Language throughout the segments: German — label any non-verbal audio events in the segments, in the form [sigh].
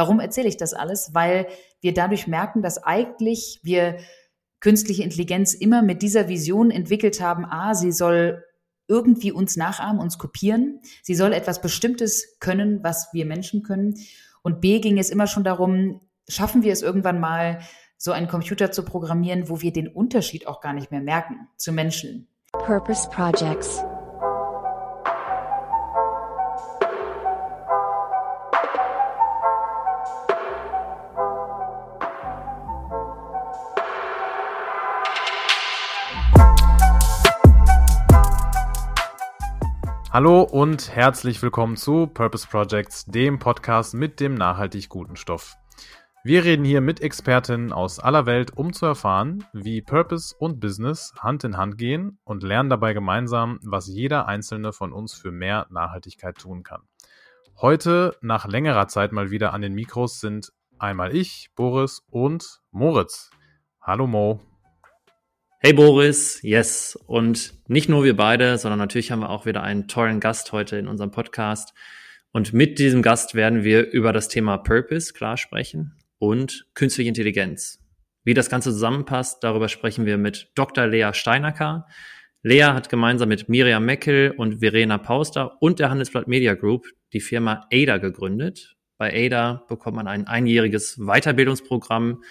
Warum erzähle ich das alles? Weil wir dadurch merken, dass eigentlich wir künstliche Intelligenz immer mit dieser Vision entwickelt haben, a, sie soll irgendwie uns nachahmen, uns kopieren. Sie soll etwas Bestimmtes können, was wir Menschen können. Und B ging es immer schon darum, schaffen wir es irgendwann mal, so einen Computer zu programmieren, wo wir den Unterschied auch gar nicht mehr merken zu Menschen. Purpose Projects. Hallo und herzlich willkommen zu Purpose Projects, dem Podcast mit dem nachhaltig guten Stoff. Wir reden hier mit Expertinnen aus aller Welt, um zu erfahren, wie Purpose und Business Hand in Hand gehen und lernen dabei gemeinsam, was jeder einzelne von uns für mehr Nachhaltigkeit tun kann. Heute, nach längerer Zeit mal wieder an den Mikros, sind einmal ich, Boris und Moritz. Hallo Mo. Hey Boris, yes. Und nicht nur wir beide, sondern natürlich haben wir auch wieder einen tollen Gast heute in unserem Podcast. Und mit diesem Gast werden wir über das Thema Purpose klar sprechen und künstliche Intelligenz. Wie das Ganze zusammenpasst, darüber sprechen wir mit Dr. Lea Steinacker. Lea hat gemeinsam mit Miriam Meckel und Verena Pauster und der Handelsblatt Media Group die Firma ADA gegründet. Bei ADA bekommt man ein einjähriges Weiterbildungsprogramm,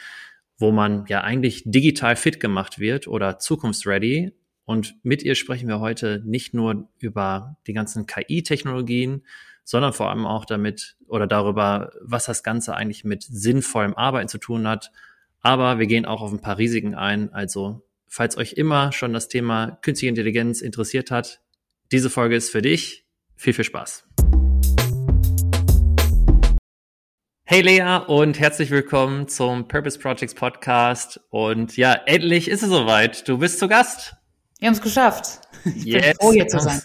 wo man ja eigentlich digital fit gemacht wird oder zukunftsready. Und mit ihr sprechen wir heute nicht nur über die ganzen KI-Technologien, sondern vor allem auch damit oder darüber, was das Ganze eigentlich mit sinnvollem Arbeiten zu tun hat. Aber wir gehen auch auf ein paar Risiken ein. Also, falls euch immer schon das Thema künstliche Intelligenz interessiert hat, diese Folge ist für dich. Viel, viel Spaß. Hey Lea und herzlich willkommen zum Purpose Projects Podcast. Und ja, endlich ist es soweit. Du bist zu Gast. Wir haben es geschafft. Ich yes. bin froh, hier zu sein.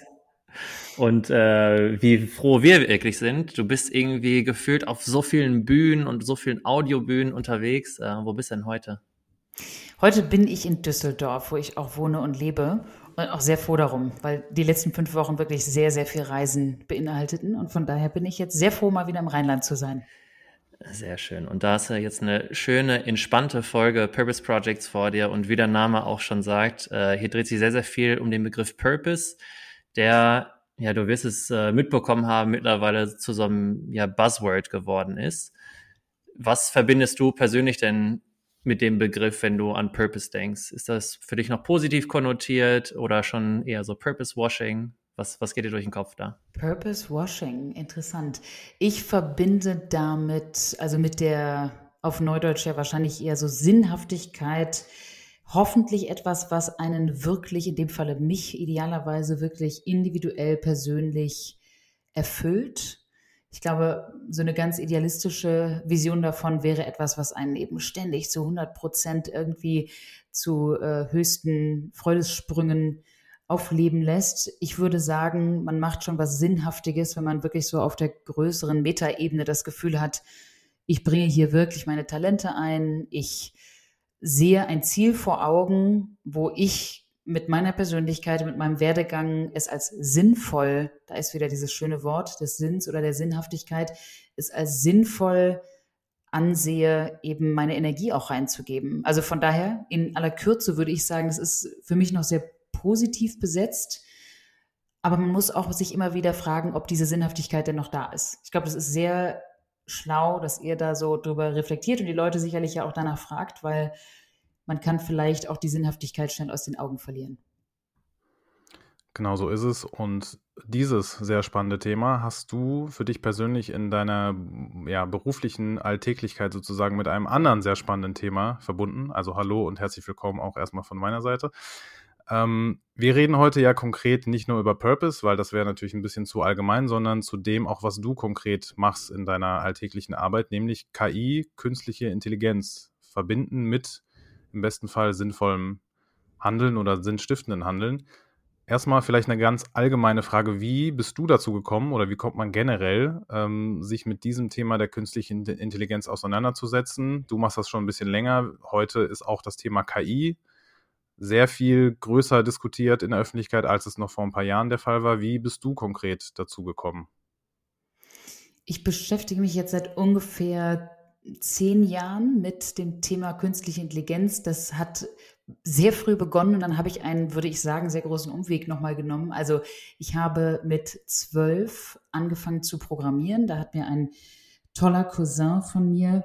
Und äh, wie froh wir wirklich sind. Du bist irgendwie gefühlt auf so vielen Bühnen und so vielen Audiobühnen unterwegs. Äh, wo bist du denn heute? Heute bin ich in Düsseldorf, wo ich auch wohne und lebe. Und auch sehr froh darum, weil die letzten fünf Wochen wirklich sehr, sehr viel Reisen beinhalteten. Und von daher bin ich jetzt sehr froh, mal wieder im Rheinland zu sein. Sehr schön. Und da ist ja jetzt eine schöne, entspannte Folge Purpose Projects vor dir. Und wie der Name auch schon sagt, äh, hier dreht sich sehr, sehr viel um den Begriff Purpose, der, ja, du wirst es äh, mitbekommen haben, mittlerweile zu so einem ja, Buzzword geworden ist. Was verbindest du persönlich denn mit dem Begriff, wenn du an Purpose denkst? Ist das für dich noch positiv konnotiert oder schon eher so Purpose Washing? Was, was geht dir durch den Kopf da? Purpose Washing, interessant. Ich verbinde damit, also mit der auf Neudeutsch ja wahrscheinlich eher so Sinnhaftigkeit, hoffentlich etwas, was einen wirklich, in dem Falle mich idealerweise wirklich individuell, persönlich erfüllt. Ich glaube, so eine ganz idealistische Vision davon wäre etwas, was einen eben ständig zu 100 Prozent irgendwie zu äh, höchsten Freudessprüngen aufleben lässt. Ich würde sagen, man macht schon was Sinnhaftiges, wenn man wirklich so auf der größeren Metaebene das Gefühl hat, ich bringe hier wirklich meine Talente ein, ich sehe ein Ziel vor Augen, wo ich mit meiner Persönlichkeit, mit meinem Werdegang es als sinnvoll, da ist wieder dieses schöne Wort des Sinns oder der Sinnhaftigkeit, es als sinnvoll ansehe, eben meine Energie auch reinzugeben. Also von daher, in aller Kürze würde ich sagen, es ist für mich noch sehr positiv besetzt. Aber man muss auch sich immer wieder fragen, ob diese Sinnhaftigkeit denn noch da ist. Ich glaube, das ist sehr schlau, dass ihr da so drüber reflektiert und die Leute sicherlich ja auch danach fragt, weil man kann vielleicht auch die Sinnhaftigkeit schnell aus den Augen verlieren. Genau so ist es. Und dieses sehr spannende Thema hast du für dich persönlich in deiner ja, beruflichen Alltäglichkeit sozusagen mit einem anderen sehr spannenden Thema verbunden. Also hallo und herzlich willkommen auch erstmal von meiner Seite. Ähm, wir reden heute ja konkret nicht nur über Purpose, weil das wäre natürlich ein bisschen zu allgemein, sondern zu dem auch, was du konkret machst in deiner alltäglichen Arbeit, nämlich KI, künstliche Intelligenz, verbinden mit im besten Fall sinnvollem Handeln oder sinnstiftenden Handeln. Erstmal vielleicht eine ganz allgemeine Frage, wie bist du dazu gekommen oder wie kommt man generell, ähm, sich mit diesem Thema der künstlichen Intelligenz auseinanderzusetzen? Du machst das schon ein bisschen länger. Heute ist auch das Thema KI sehr viel größer diskutiert in der Öffentlichkeit, als es noch vor ein paar Jahren der Fall war. Wie bist du konkret dazu gekommen? Ich beschäftige mich jetzt seit ungefähr zehn Jahren mit dem Thema künstliche Intelligenz. Das hat sehr früh begonnen und dann habe ich einen, würde ich sagen, sehr großen Umweg nochmal genommen. Also ich habe mit zwölf angefangen zu programmieren. Da hat mir ein toller Cousin von mir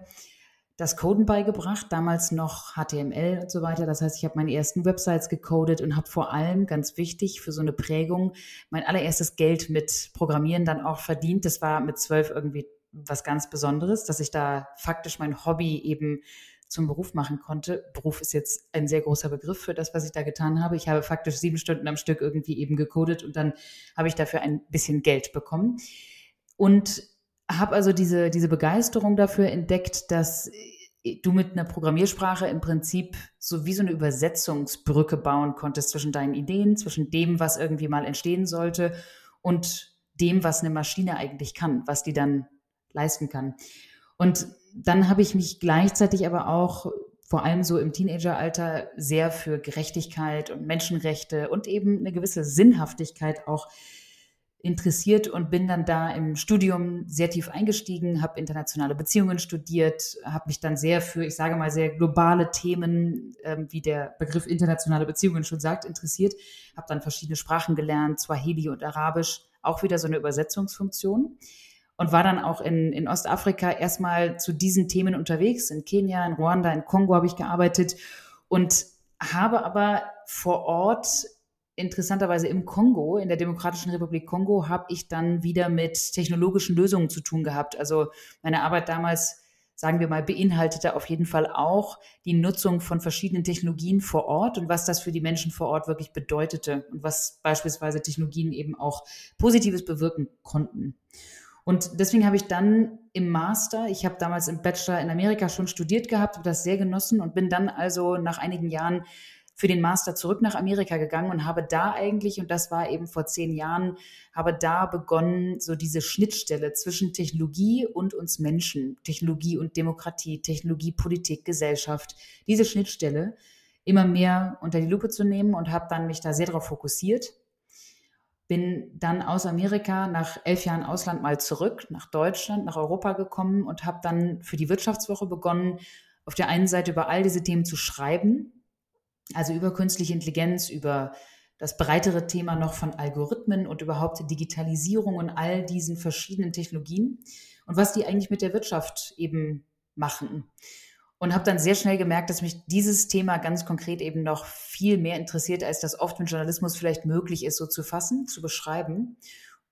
das Coden beigebracht, damals noch HTML und so weiter. Das heißt, ich habe meine ersten Websites gecodet und habe vor allem, ganz wichtig für so eine Prägung, mein allererstes Geld mit Programmieren dann auch verdient. Das war mit zwölf irgendwie was ganz Besonderes, dass ich da faktisch mein Hobby eben zum Beruf machen konnte. Beruf ist jetzt ein sehr großer Begriff für das, was ich da getan habe. Ich habe faktisch sieben Stunden am Stück irgendwie eben gecodet und dann habe ich dafür ein bisschen Geld bekommen. Und habe also diese, diese Begeisterung dafür entdeckt, dass du mit einer Programmiersprache im Prinzip so wie so eine Übersetzungsbrücke bauen konntest zwischen deinen Ideen, zwischen dem, was irgendwie mal entstehen sollte und dem, was eine Maschine eigentlich kann, was die dann leisten kann. Und dann habe ich mich gleichzeitig aber auch vor allem so im Teenageralter sehr für Gerechtigkeit und Menschenrechte und eben eine gewisse Sinnhaftigkeit auch interessiert und bin dann da im Studium sehr tief eingestiegen, habe internationale Beziehungen studiert, habe mich dann sehr für, ich sage mal, sehr globale Themen, ähm, wie der Begriff internationale Beziehungen schon sagt, interessiert, habe dann verschiedene Sprachen gelernt, Swahili und Arabisch, auch wieder so eine Übersetzungsfunktion und war dann auch in, in Ostafrika erstmal zu diesen Themen unterwegs. In Kenia, in Ruanda, in Kongo habe ich gearbeitet und habe aber vor Ort interessanterweise im Kongo, in der Demokratischen Republik Kongo, habe ich dann wieder mit technologischen Lösungen zu tun gehabt. Also meine Arbeit damals, sagen wir mal, beinhaltete auf jeden Fall auch die Nutzung von verschiedenen Technologien vor Ort und was das für die Menschen vor Ort wirklich bedeutete und was beispielsweise Technologien eben auch Positives bewirken konnten. Und deswegen habe ich dann im Master, ich habe damals im Bachelor in Amerika schon studiert gehabt, habe das sehr genossen und bin dann also nach einigen Jahren für den Master zurück nach Amerika gegangen und habe da eigentlich, und das war eben vor zehn Jahren, habe da begonnen, so diese Schnittstelle zwischen Technologie und uns Menschen, Technologie und Demokratie, Technologie, Politik, Gesellschaft, diese Schnittstelle immer mehr unter die Lupe zu nehmen und habe dann mich da sehr darauf fokussiert. Bin dann aus Amerika nach elf Jahren Ausland mal zurück nach Deutschland, nach Europa gekommen und habe dann für die Wirtschaftswoche begonnen, auf der einen Seite über all diese Themen zu schreiben, also über künstliche Intelligenz, über das breitere Thema noch von Algorithmen und überhaupt Digitalisierung und all diesen verschiedenen Technologien und was die eigentlich mit der Wirtschaft eben machen und habe dann sehr schnell gemerkt, dass mich dieses Thema ganz konkret eben noch viel mehr interessiert, als das oft mit Journalismus vielleicht möglich ist, so zu fassen, zu beschreiben.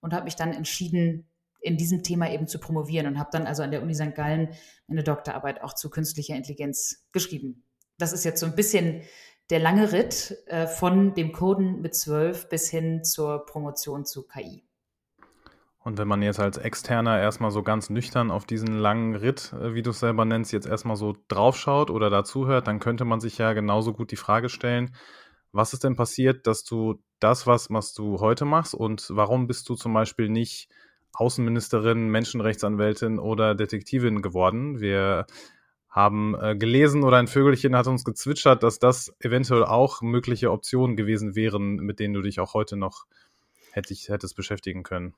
Und habe mich dann entschieden, in diesem Thema eben zu promovieren und habe dann also an der Uni St. Gallen eine Doktorarbeit auch zu künstlicher Intelligenz geschrieben. Das ist jetzt so ein bisschen der lange Ritt äh, von dem Coden mit zwölf bis hin zur Promotion zu KI. Und wenn man jetzt als Externer erstmal so ganz nüchtern auf diesen langen Ritt, äh, wie du es selber nennst, jetzt erstmal so draufschaut oder dazuhört, dann könnte man sich ja genauso gut die Frage stellen, was ist denn passiert, dass du das, was, was du heute machst und warum bist du zum Beispiel nicht Außenministerin, Menschenrechtsanwältin oder Detektivin geworden? Wir haben äh, gelesen oder ein Vögelchen hat uns gezwitschert, dass das eventuell auch mögliche Optionen gewesen wären, mit denen du dich auch heute noch hättest, hättest beschäftigen können.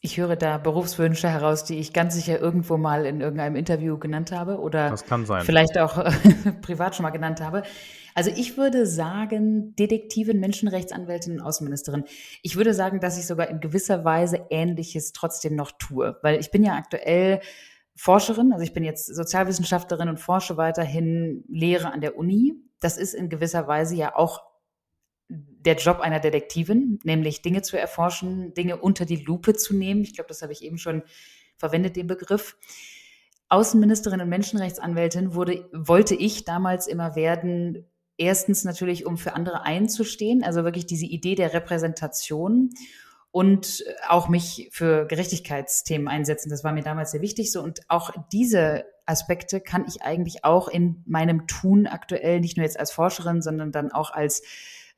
Ich höre da Berufswünsche heraus, die ich ganz sicher irgendwo mal in irgendeinem Interview genannt habe oder vielleicht auch [laughs] privat schon mal genannt habe. Also ich würde sagen, Detektivin, Menschenrechtsanwältin und Außenministerin. Ich würde sagen, dass ich sogar in gewisser Weise Ähnliches trotzdem noch tue, weil ich bin ja aktuell Forscherin, also ich bin jetzt Sozialwissenschaftlerin und forsche weiterhin Lehre an der Uni. Das ist in gewisser Weise ja auch der Job einer Detektivin, nämlich Dinge zu erforschen, Dinge unter die Lupe zu nehmen. Ich glaube, das habe ich eben schon verwendet, den Begriff. Außenministerin und Menschenrechtsanwältin wurde, wollte ich damals immer werden, erstens natürlich, um für andere einzustehen, also wirklich diese Idee der Repräsentation und auch mich für Gerechtigkeitsthemen einsetzen. Das war mir damals sehr wichtig so. Und auch diese Aspekte kann ich eigentlich auch in meinem Tun aktuell, nicht nur jetzt als Forscherin, sondern dann auch als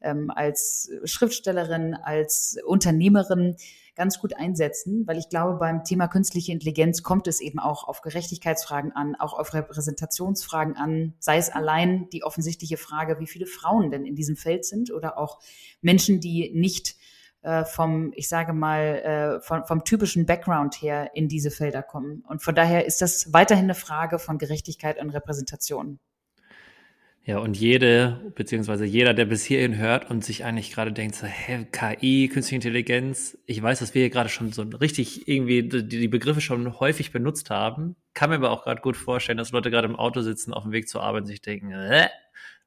ähm, als Schriftstellerin, als Unternehmerin ganz gut einsetzen, weil ich glaube, beim Thema künstliche Intelligenz kommt es eben auch auf Gerechtigkeitsfragen an, auch auf Repräsentationsfragen an, sei es allein die offensichtliche Frage, wie viele Frauen denn in diesem Feld sind oder auch Menschen, die nicht äh, vom, ich sage mal, äh, vom, vom typischen Background her in diese Felder kommen. Und von daher ist das weiterhin eine Frage von Gerechtigkeit und Repräsentation. Ja, und jede, beziehungsweise jeder, der bis hierhin hört und sich eigentlich gerade denkt, so, hä, KI, künstliche Intelligenz, ich weiß, dass wir hier gerade schon so richtig irgendwie die, die Begriffe schon häufig benutzt haben, kann mir aber auch gerade gut vorstellen, dass Leute gerade im Auto sitzen, auf dem Weg zur Arbeit und sich denken, äh,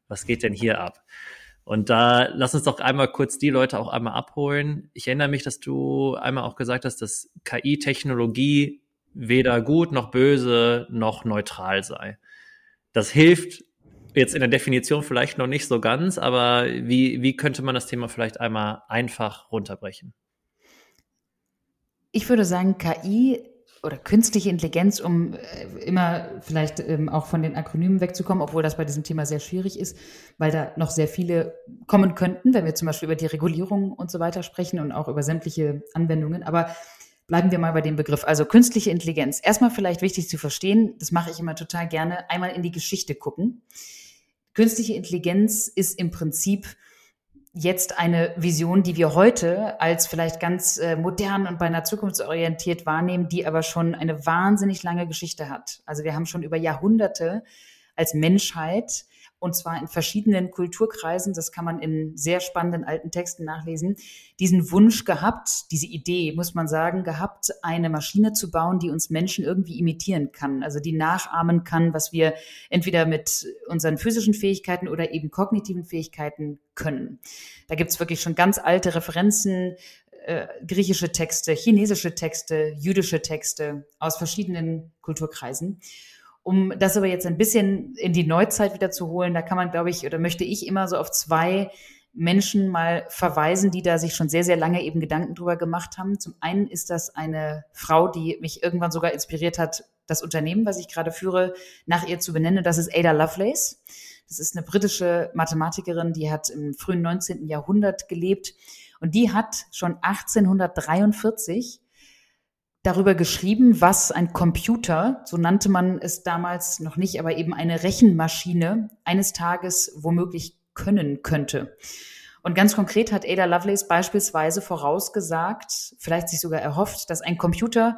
was geht denn hier ab? Und da lass uns doch einmal kurz die Leute auch einmal abholen. Ich erinnere mich, dass du einmal auch gesagt hast, dass KI-Technologie weder gut noch böse noch neutral sei. Das hilft jetzt in der Definition vielleicht noch nicht so ganz, aber wie, wie könnte man das Thema vielleicht einmal einfach runterbrechen? Ich würde sagen, KI oder künstliche Intelligenz, um äh, immer vielleicht ähm, auch von den Akronymen wegzukommen, obwohl das bei diesem Thema sehr schwierig ist, weil da noch sehr viele kommen könnten, wenn wir zum Beispiel über die Regulierung und so weiter sprechen und auch über sämtliche Anwendungen. Aber bleiben wir mal bei dem Begriff. Also künstliche Intelligenz. Erstmal vielleicht wichtig zu verstehen, das mache ich immer total gerne, einmal in die Geschichte gucken. Künstliche Intelligenz ist im Prinzip jetzt eine Vision, die wir heute als vielleicht ganz äh, modern und beinahe zukunftsorientiert wahrnehmen, die aber schon eine wahnsinnig lange Geschichte hat. Also wir haben schon über Jahrhunderte als Menschheit und zwar in verschiedenen Kulturkreisen, das kann man in sehr spannenden alten Texten nachlesen, diesen Wunsch gehabt, diese Idee, muss man sagen, gehabt, eine Maschine zu bauen, die uns Menschen irgendwie imitieren kann, also die nachahmen kann, was wir entweder mit unseren physischen Fähigkeiten oder eben kognitiven Fähigkeiten können. Da gibt's wirklich schon ganz alte Referenzen, äh, griechische Texte, chinesische Texte, jüdische Texte aus verschiedenen Kulturkreisen. Um das aber jetzt ein bisschen in die Neuzeit wieder zu holen, da kann man, glaube ich, oder möchte ich immer so auf zwei Menschen mal verweisen, die da sich schon sehr, sehr lange eben Gedanken drüber gemacht haben. Zum einen ist das eine Frau, die mich irgendwann sogar inspiriert hat, das Unternehmen, was ich gerade führe, nach ihr zu benennen. Das ist Ada Lovelace. Das ist eine britische Mathematikerin, die hat im frühen 19. Jahrhundert gelebt und die hat schon 1843 darüber geschrieben, was ein Computer, so nannte man es damals noch nicht, aber eben eine Rechenmaschine eines Tages womöglich können könnte. Und ganz konkret hat Ada Lovelace beispielsweise vorausgesagt, vielleicht sich sogar erhofft, dass ein Computer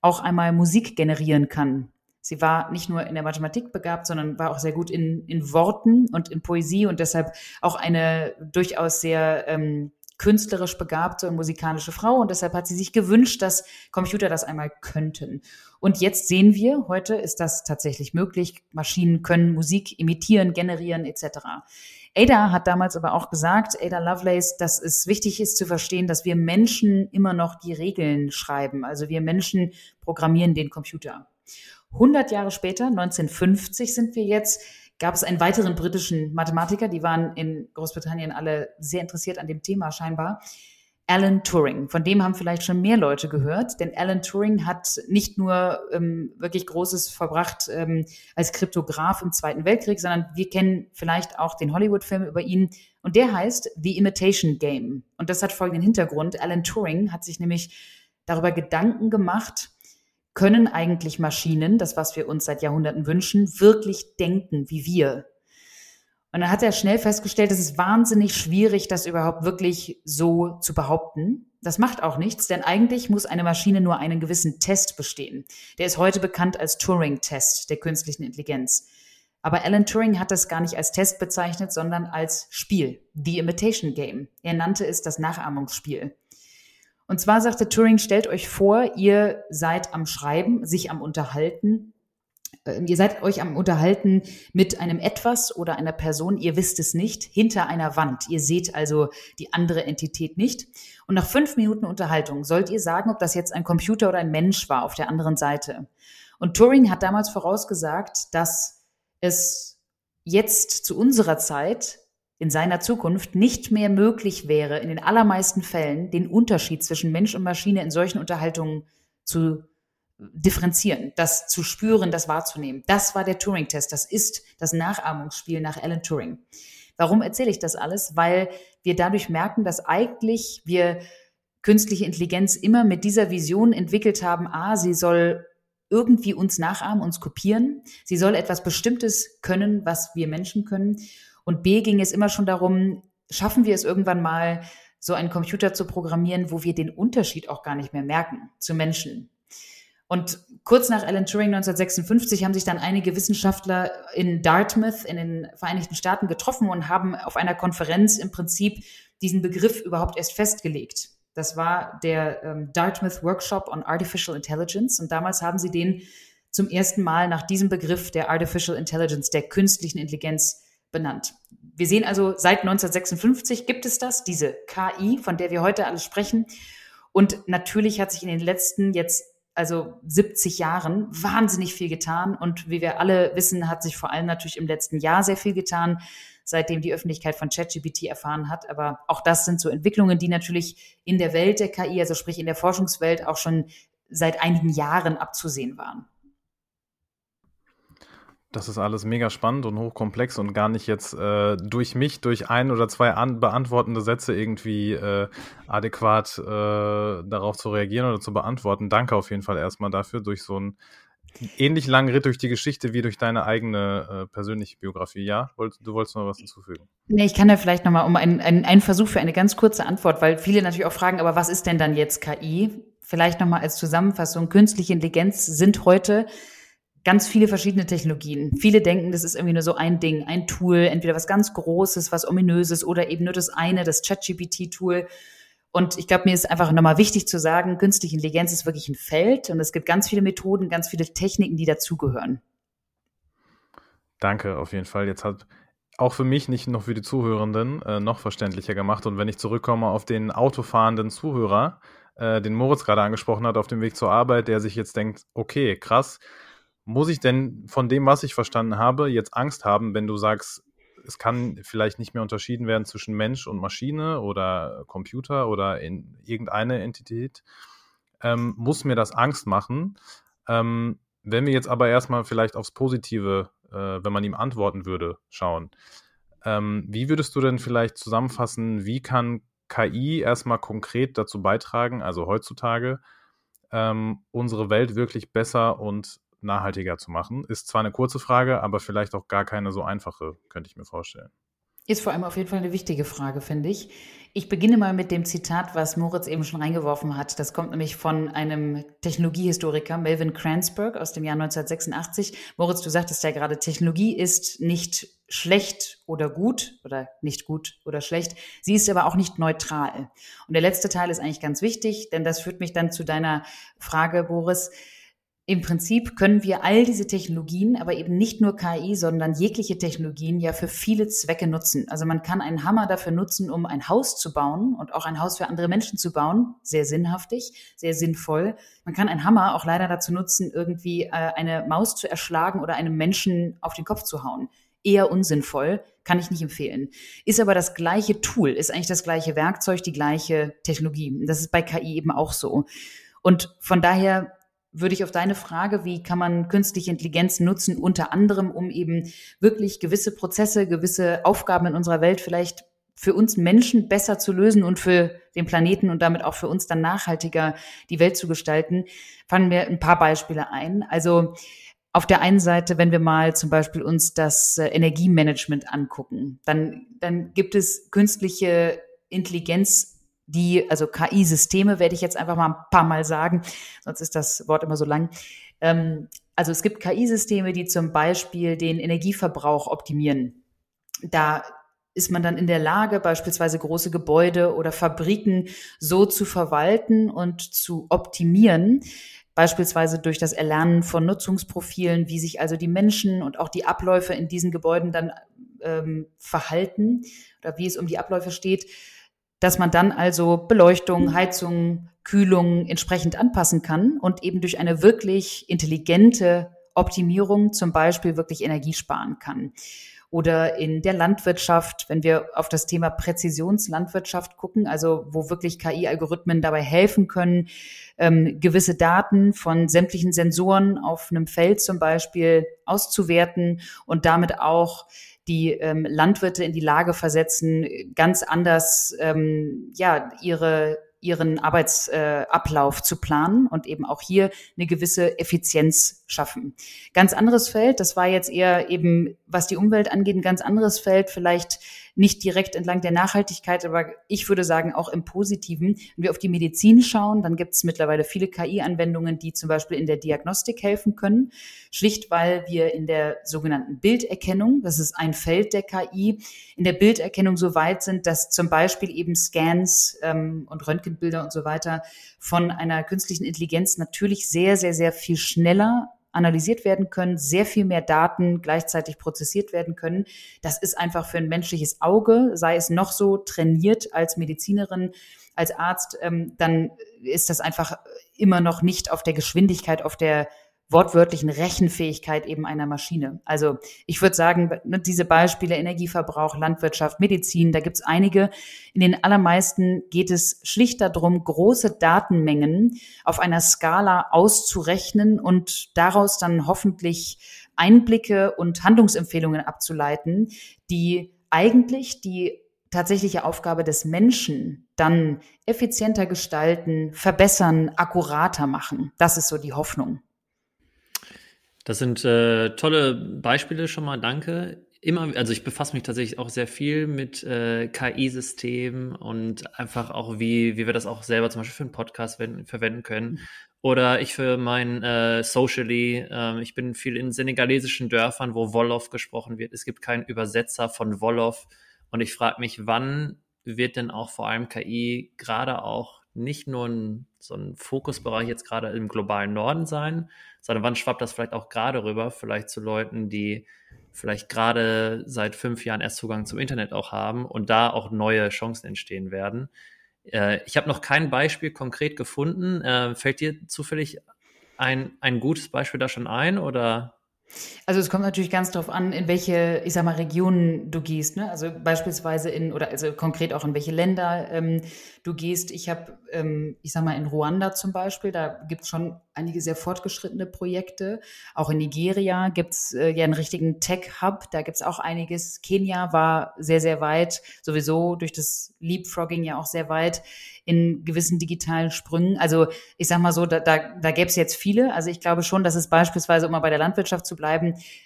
auch einmal Musik generieren kann. Sie war nicht nur in der Mathematik begabt, sondern war auch sehr gut in, in Worten und in Poesie und deshalb auch eine durchaus sehr ähm, künstlerisch begabte und musikalische Frau und deshalb hat sie sich gewünscht, dass Computer das einmal könnten. Und jetzt sehen wir, heute ist das tatsächlich möglich. Maschinen können Musik imitieren, generieren etc. Ada hat damals aber auch gesagt, Ada Lovelace, dass es wichtig ist zu verstehen, dass wir Menschen immer noch die Regeln schreiben. Also wir Menschen programmieren den Computer. 100 Jahre später, 1950 sind wir jetzt, gab es einen weiteren britischen Mathematiker, die waren in Großbritannien alle sehr interessiert an dem Thema scheinbar. Alan Turing. Von dem haben vielleicht schon mehr Leute gehört, denn Alan Turing hat nicht nur ähm, wirklich Großes verbracht ähm, als Kryptograf im Zweiten Weltkrieg, sondern wir kennen vielleicht auch den Hollywood-Film über ihn und der heißt The Imitation Game. Und das hat folgenden Hintergrund. Alan Turing hat sich nämlich darüber Gedanken gemacht, können eigentlich Maschinen, das was wir uns seit Jahrhunderten wünschen, wirklich denken wie wir? Und dann hat er schnell festgestellt, es ist wahnsinnig schwierig, das überhaupt wirklich so zu behaupten. Das macht auch nichts, denn eigentlich muss eine Maschine nur einen gewissen Test bestehen. Der ist heute bekannt als Turing-Test der künstlichen Intelligenz. Aber Alan Turing hat das gar nicht als Test bezeichnet, sondern als Spiel, The Imitation Game. Er nannte es das Nachahmungsspiel. Und zwar sagte Turing, stellt euch vor, ihr seid am Schreiben, sich am Unterhalten. Ähm, ihr seid euch am Unterhalten mit einem Etwas oder einer Person, ihr wisst es nicht, hinter einer Wand. Ihr seht also die andere Entität nicht. Und nach fünf Minuten Unterhaltung sollt ihr sagen, ob das jetzt ein Computer oder ein Mensch war auf der anderen Seite. Und Turing hat damals vorausgesagt, dass es jetzt zu unserer Zeit in seiner Zukunft nicht mehr möglich wäre, in den allermeisten Fällen den Unterschied zwischen Mensch und Maschine in solchen Unterhaltungen zu differenzieren, das zu spüren, das wahrzunehmen. Das war der Turing-Test. Das ist das Nachahmungsspiel nach Alan Turing. Warum erzähle ich das alles? Weil wir dadurch merken, dass eigentlich wir künstliche Intelligenz immer mit dieser Vision entwickelt haben, ah, sie soll irgendwie uns nachahmen, uns kopieren. Sie soll etwas Bestimmtes können, was wir Menschen können. Und B ging es immer schon darum, schaffen wir es irgendwann mal, so einen Computer zu programmieren, wo wir den Unterschied auch gar nicht mehr merken zu Menschen. Und kurz nach Alan Turing 1956 haben sich dann einige Wissenschaftler in Dartmouth in den Vereinigten Staaten getroffen und haben auf einer Konferenz im Prinzip diesen Begriff überhaupt erst festgelegt. Das war der ähm, Dartmouth Workshop on Artificial Intelligence und damals haben sie den zum ersten Mal nach diesem Begriff der Artificial Intelligence, der künstlichen Intelligenz benannt. Wir sehen also, seit 1956 gibt es das, diese KI, von der wir heute alles sprechen. Und natürlich hat sich in den letzten jetzt also 70 Jahren wahnsinnig viel getan. Und wie wir alle wissen, hat sich vor allem natürlich im letzten Jahr sehr viel getan, seitdem die Öffentlichkeit von ChatGPT erfahren hat. Aber auch das sind so Entwicklungen, die natürlich in der Welt der KI, also sprich in der Forschungswelt, auch schon seit einigen Jahren abzusehen waren. Das ist alles mega spannend und hochkomplex und gar nicht jetzt äh, durch mich, durch ein oder zwei an beantwortende Sätze irgendwie äh, adäquat äh, darauf zu reagieren oder zu beantworten. Danke auf jeden Fall erstmal dafür, durch so einen ähnlich langen Ritt durch die Geschichte wie durch deine eigene äh, persönliche Biografie. Ja, Wollt, du wolltest noch was hinzufügen? Nee, ich kann ja vielleicht nochmal um einen, einen, einen Versuch für eine ganz kurze Antwort, weil viele natürlich auch fragen, aber was ist denn dann jetzt KI? Vielleicht nochmal als Zusammenfassung, künstliche Intelligenz sind heute ganz viele verschiedene Technologien. Viele denken, das ist irgendwie nur so ein Ding, ein Tool, entweder was ganz Großes, was Ominöses oder eben nur das eine, das ChatGPT-Tool. Und ich glaube, mir ist einfach nochmal wichtig zu sagen, künstliche Intelligenz ist wirklich ein Feld und es gibt ganz viele Methoden, ganz viele Techniken, die dazugehören. Danke, auf jeden Fall. Jetzt hat auch für mich, nicht noch für die Zuhörenden, äh, noch verständlicher gemacht. Und wenn ich zurückkomme auf den autofahrenden Zuhörer, äh, den Moritz gerade angesprochen hat, auf dem Weg zur Arbeit, der sich jetzt denkt, okay, krass, muss ich denn von dem, was ich verstanden habe, jetzt Angst haben, wenn du sagst, es kann vielleicht nicht mehr unterschieden werden zwischen Mensch und Maschine oder Computer oder in irgendeine Entität? Ähm, muss mir das Angst machen? Ähm, wenn wir jetzt aber erstmal vielleicht aufs Positive, äh, wenn man ihm antworten würde, schauen. Ähm, wie würdest du denn vielleicht zusammenfassen, wie kann KI erstmal konkret dazu beitragen, also heutzutage, ähm, unsere Welt wirklich besser und nachhaltiger zu machen? Ist zwar eine kurze Frage, aber vielleicht auch gar keine so einfache, könnte ich mir vorstellen. Ist vor allem auf jeden Fall eine wichtige Frage, finde ich. Ich beginne mal mit dem Zitat, was Moritz eben schon reingeworfen hat. Das kommt nämlich von einem Technologiehistoriker, Melvin Kranzberg, aus dem Jahr 1986. Moritz, du sagtest ja gerade, Technologie ist nicht schlecht oder gut oder nicht gut oder schlecht. Sie ist aber auch nicht neutral. Und der letzte Teil ist eigentlich ganz wichtig, denn das führt mich dann zu deiner Frage, Boris im Prinzip können wir all diese Technologien, aber eben nicht nur KI, sondern jegliche Technologien ja für viele Zwecke nutzen. Also man kann einen Hammer dafür nutzen, um ein Haus zu bauen und auch ein Haus für andere Menschen zu bauen. Sehr sinnhaftig, sehr sinnvoll. Man kann einen Hammer auch leider dazu nutzen, irgendwie äh, eine Maus zu erschlagen oder einem Menschen auf den Kopf zu hauen. Eher unsinnvoll, kann ich nicht empfehlen. Ist aber das gleiche Tool, ist eigentlich das gleiche Werkzeug, die gleiche Technologie. Das ist bei KI eben auch so. Und von daher würde ich auf deine Frage, wie kann man künstliche Intelligenz nutzen, unter anderem, um eben wirklich gewisse Prozesse, gewisse Aufgaben in unserer Welt vielleicht für uns Menschen besser zu lösen und für den Planeten und damit auch für uns dann nachhaltiger die Welt zu gestalten, fangen wir ein paar Beispiele ein. Also auf der einen Seite, wenn wir mal zum Beispiel uns das äh, Energiemanagement angucken, dann, dann gibt es künstliche Intelligenz die, also KI-Systeme werde ich jetzt einfach mal ein paar Mal sagen, sonst ist das Wort immer so lang. Ähm, also es gibt KI-Systeme, die zum Beispiel den Energieverbrauch optimieren. Da ist man dann in der Lage, beispielsweise große Gebäude oder Fabriken so zu verwalten und zu optimieren, beispielsweise durch das Erlernen von Nutzungsprofilen, wie sich also die Menschen und auch die Abläufe in diesen Gebäuden dann ähm, verhalten oder wie es um die Abläufe steht, dass man dann also Beleuchtung, Heizung, Kühlung entsprechend anpassen kann und eben durch eine wirklich intelligente Optimierung zum Beispiel wirklich Energie sparen kann. Oder in der Landwirtschaft, wenn wir auf das Thema Präzisionslandwirtschaft gucken, also wo wirklich KI-Algorithmen dabei helfen können, ähm, gewisse Daten von sämtlichen Sensoren auf einem Feld zum Beispiel auszuwerten und damit auch die ähm, Landwirte in die Lage versetzen, ganz anders ähm, ja ihre ihren Arbeitsablauf äh, zu planen und eben auch hier eine gewisse Effizienz schaffen. Ganz anderes Feld, das war jetzt eher eben, was die Umwelt angeht, ein ganz anderes Feld, vielleicht nicht direkt entlang der Nachhaltigkeit, aber ich würde sagen auch im Positiven. Wenn wir auf die Medizin schauen, dann gibt es mittlerweile viele KI-Anwendungen, die zum Beispiel in der Diagnostik helfen können. Schlicht, weil wir in der sogenannten Bilderkennung, das ist ein Feld der KI, in der Bilderkennung so weit sind, dass zum Beispiel eben Scans ähm, und Röntgenbilder und so weiter von einer künstlichen Intelligenz natürlich sehr, sehr, sehr viel schneller analysiert werden können, sehr viel mehr Daten gleichzeitig prozessiert werden können. Das ist einfach für ein menschliches Auge, sei es noch so trainiert als Medizinerin, als Arzt, ähm, dann ist das einfach immer noch nicht auf der Geschwindigkeit, auf der wortwörtlichen Rechenfähigkeit eben einer Maschine. Also ich würde sagen, ne, diese Beispiele Energieverbrauch, Landwirtschaft, Medizin, da gibt es einige. In den allermeisten geht es schlicht darum, große Datenmengen auf einer Skala auszurechnen und daraus dann hoffentlich Einblicke und Handlungsempfehlungen abzuleiten, die eigentlich die tatsächliche Aufgabe des Menschen dann effizienter gestalten, verbessern, akkurater machen. Das ist so die Hoffnung. Das sind äh, tolle Beispiele schon mal, danke. Immer, also ich befasse mich tatsächlich auch sehr viel mit äh, KI-Systemen und einfach auch, wie, wie wir das auch selber zum Beispiel für einen Podcast verwenden, verwenden können. Mhm. Oder ich für mein äh, Socially, äh, ich bin viel in senegalesischen Dörfern, wo Wolof gesprochen wird. Es gibt keinen Übersetzer von Wolof. Und ich frage mich, wann wird denn auch vor allem KI gerade auch nicht nur ein, so ein Fokusbereich jetzt gerade im globalen Norden sein, sondern wann schwappt das vielleicht auch gerade rüber, vielleicht zu Leuten, die vielleicht gerade seit fünf Jahren erst Zugang zum Internet auch haben und da auch neue Chancen entstehen werden. Äh, ich habe noch kein Beispiel konkret gefunden. Äh, fällt dir zufällig ein, ein gutes Beispiel da schon ein oder? Also es kommt natürlich ganz darauf an, in welche, ich sag mal, Regionen du gehst. Ne? Also beispielsweise in, oder also konkret auch in welche Länder ähm, du gehst. Ich habe, ähm, ich sag mal, in Ruanda zum Beispiel, da gibt es schon einige sehr fortgeschrittene Projekte. Auch in Nigeria gibt es äh, ja einen richtigen Tech-Hub, da gibt es auch einiges. Kenia war sehr, sehr weit, sowieso durch das Leapfrogging ja auch sehr weit in gewissen digitalen Sprüngen. Also ich sag mal so, da, da, da gäbe es jetzt viele. Also ich glaube schon, dass es beispielsweise, um mal bei der Landwirtschaft zu bleiben,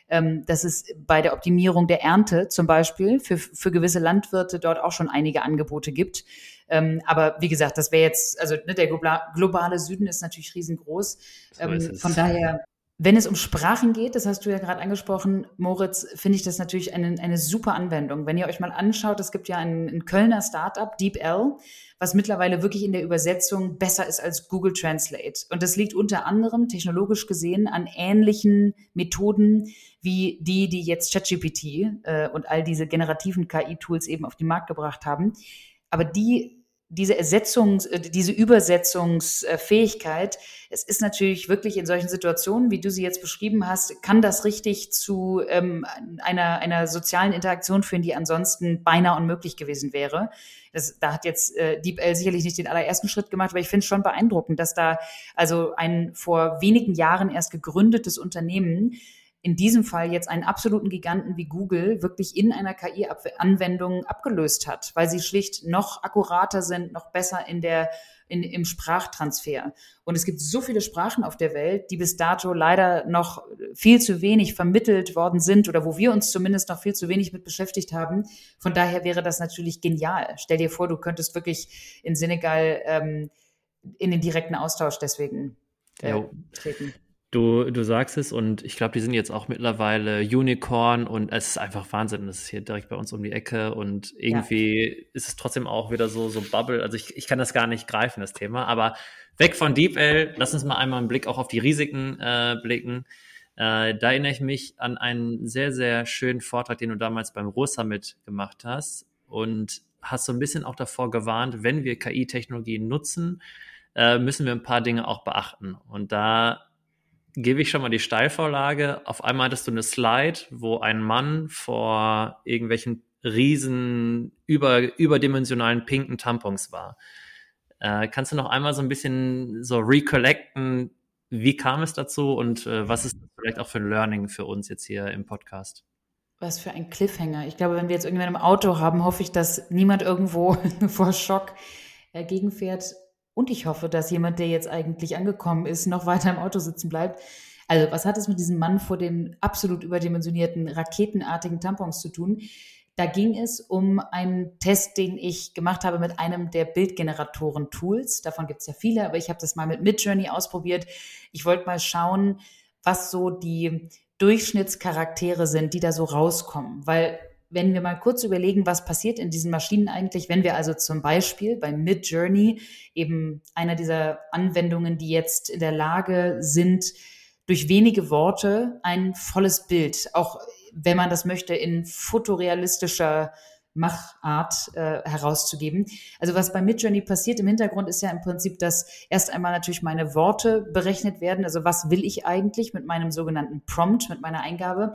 ähm, dass es bei der Optimierung der Ernte zum Beispiel für, für gewisse Landwirte dort auch schon einige Angebote gibt. Ähm, aber wie gesagt, das wäre jetzt, also ne, der globale Süden ist natürlich riesengroß. Ähm, von daher wenn es um Sprachen geht, das hast du ja gerade angesprochen, Moritz, finde ich das natürlich eine, eine super Anwendung. Wenn ihr euch mal anschaut, es gibt ja ein, ein Kölner Startup, DeepL, was mittlerweile wirklich in der Übersetzung besser ist als Google Translate. Und das liegt unter anderem technologisch gesehen an ähnlichen Methoden wie die, die jetzt ChatGPT äh, und all diese generativen KI-Tools eben auf den Markt gebracht haben. Aber die diese Ersetzungs, äh, diese Übersetzungsfähigkeit, es ist natürlich wirklich in solchen Situationen, wie du sie jetzt beschrieben hast, kann das richtig zu ähm, einer, einer sozialen Interaktion führen, die ansonsten beinahe unmöglich gewesen wäre. Das, da hat jetzt äh, DeepL sicherlich nicht den allerersten Schritt gemacht, aber ich finde es schon beeindruckend, dass da also ein vor wenigen Jahren erst gegründetes Unternehmen in diesem Fall jetzt einen absoluten Giganten wie Google wirklich in einer KI-Anwendung abgelöst hat, weil sie schlicht noch akkurater sind, noch besser in der in, im Sprachtransfer. Und es gibt so viele Sprachen auf der Welt, die bis dato leider noch viel zu wenig vermittelt worden sind oder wo wir uns zumindest noch viel zu wenig mit beschäftigt haben. Von daher wäre das natürlich genial. Stell dir vor, du könntest wirklich in Senegal ähm, in den direkten Austausch deswegen äh, treten. Du, du sagst es und ich glaube, die sind jetzt auch mittlerweile Unicorn und es ist einfach Wahnsinn. Das ist hier direkt bei uns um die Ecke und irgendwie ja. ist es trotzdem auch wieder so, so Bubble. Also ich, ich kann das gar nicht greifen, das Thema. Aber weg von DeepL, lass uns mal einmal einen Blick auch auf die Risiken äh, blicken. Äh, da erinnere ich mich an einen sehr, sehr schönen Vortrag, den du damals beim Ruhr-Summit gemacht hast und hast so ein bisschen auch davor gewarnt, wenn wir KI-Technologien nutzen, äh, müssen wir ein paar Dinge auch beachten. Und da gebe ich schon mal die Steilvorlage. Auf einmal hattest du eine Slide, wo ein Mann vor irgendwelchen riesen, über, überdimensionalen pinken Tampons war. Äh, kannst du noch einmal so ein bisschen so recollecten, wie kam es dazu und äh, was ist vielleicht auch für ein Learning für uns jetzt hier im Podcast? Was für ein Cliffhanger. Ich glaube, wenn wir jetzt irgendwann im Auto haben, hoffe ich, dass niemand irgendwo [laughs] vor Schock äh, gegenfährt. Und ich hoffe, dass jemand, der jetzt eigentlich angekommen ist, noch weiter im Auto sitzen bleibt. Also, was hat es mit diesem Mann vor den absolut überdimensionierten, raketenartigen Tampons zu tun? Da ging es um einen Test, den ich gemacht habe mit einem der Bildgeneratoren-Tools. Davon gibt es ja viele, aber ich habe das mal mit Midjourney ausprobiert. Ich wollte mal schauen, was so die Durchschnittscharaktere sind, die da so rauskommen. Weil wenn wir mal kurz überlegen, was passiert in diesen Maschinen eigentlich, wenn wir also zum Beispiel bei Midjourney, eben einer dieser Anwendungen, die jetzt in der Lage sind, durch wenige Worte ein volles Bild, auch wenn man das möchte, in fotorealistischer Machart äh, herauszugeben. Also was bei Midjourney passiert im Hintergrund ist ja im Prinzip, dass erst einmal natürlich meine Worte berechnet werden. Also was will ich eigentlich mit meinem sogenannten Prompt, mit meiner Eingabe?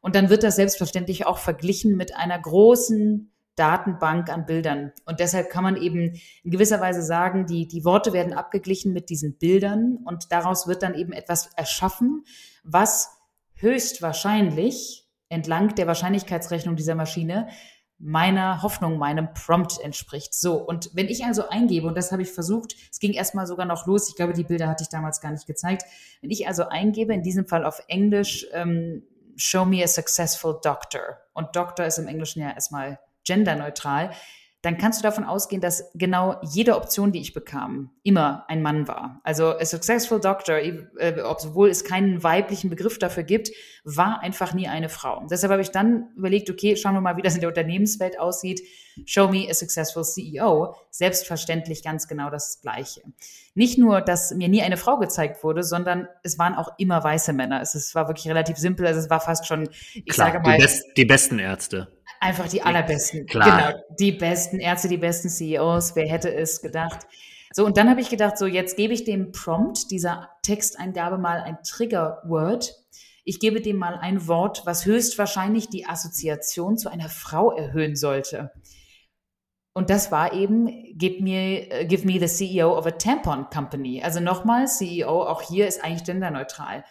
Und dann wird das selbstverständlich auch verglichen mit einer großen Datenbank an Bildern. Und deshalb kann man eben in gewisser Weise sagen, die, die Worte werden abgeglichen mit diesen Bildern und daraus wird dann eben etwas erschaffen, was höchstwahrscheinlich entlang der Wahrscheinlichkeitsrechnung dieser Maschine meiner Hoffnung, meinem Prompt entspricht. So, und wenn ich also eingebe, und das habe ich versucht, es ging erstmal sogar noch los, ich glaube, die Bilder hatte ich damals gar nicht gezeigt, wenn ich also eingebe, in diesem Fall auf Englisch, ähm, show me a successful doctor, und Doctor ist im Englischen ja erstmal genderneutral, dann kannst du davon ausgehen, dass genau jede Option, die ich bekam, immer ein Mann war. Also a successful doctor, äh, obwohl es keinen weiblichen Begriff dafür gibt, war einfach nie eine Frau. Deshalb habe ich dann überlegt, okay, schauen wir mal, wie das in der Unternehmenswelt aussieht. Show me a successful CEO. Selbstverständlich ganz genau das Gleiche. Nicht nur, dass mir nie eine Frau gezeigt wurde, sondern es waren auch immer weiße Männer. Es, war wirklich relativ simpel. Also es war fast schon, ich Klar, sage mal. Die, best, die besten Ärzte. Einfach die allerbesten. Klar. Genau. Die besten Ärzte, die besten CEOs. Wer hätte es gedacht? So, und dann habe ich gedacht, so, jetzt gebe ich dem Prompt dieser Texteingabe mal ein Trigger-Word. Ich gebe dem mal ein Wort, was höchstwahrscheinlich die Assoziation zu einer Frau erhöhen sollte. Und das war eben, give me, give me the CEO of a Tampon Company. Also nochmal, CEO, auch hier ist eigentlich genderneutral.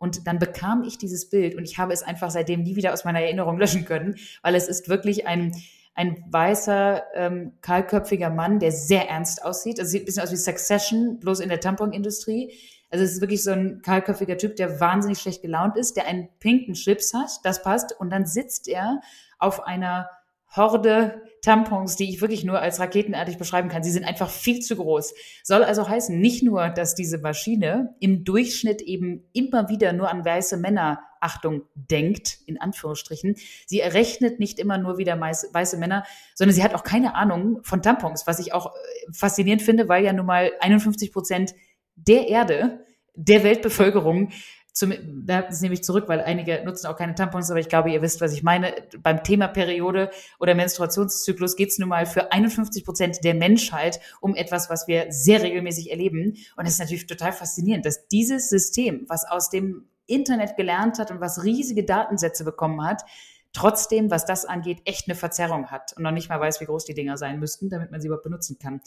Und dann bekam ich dieses Bild und ich habe es einfach seitdem nie wieder aus meiner Erinnerung [laughs] löschen können, weil es ist wirklich ein, ein weißer, ähm, kahlköpfiger Mann, der sehr ernst aussieht. Also sieht ein bisschen aus wie Succession, bloß in der Tamponindustrie. Also es ist wirklich so ein kahlköpfiger Typ, der wahnsinnig schlecht gelaunt ist, der einen pinken Schlips hat, das passt. Und dann sitzt er auf einer Horde Tampons, die ich wirklich nur als raketenartig beschreiben kann. Sie sind einfach viel zu groß. Soll also heißen, nicht nur, dass diese Maschine im Durchschnitt eben immer wieder nur an weiße Männer Achtung denkt, in Anführungsstrichen. Sie errechnet nicht immer nur wieder weiße Männer, sondern sie hat auch keine Ahnung von Tampons, was ich auch äh, faszinierend finde, weil ja nun mal 51 Prozent der Erde, der Weltbevölkerung zum, da nehme ich zurück, weil einige nutzen auch keine Tampons, aber ich glaube, ihr wisst, was ich meine. Beim Thema Periode oder Menstruationszyklus geht es nun mal für 51 Prozent der Menschheit um etwas, was wir sehr regelmäßig erleben. Und es ist natürlich total faszinierend, dass dieses System, was aus dem Internet gelernt hat und was riesige Datensätze bekommen hat, trotzdem, was das angeht, echt eine Verzerrung hat und noch nicht mal weiß, wie groß die Dinger sein müssten, damit man sie überhaupt benutzen kann.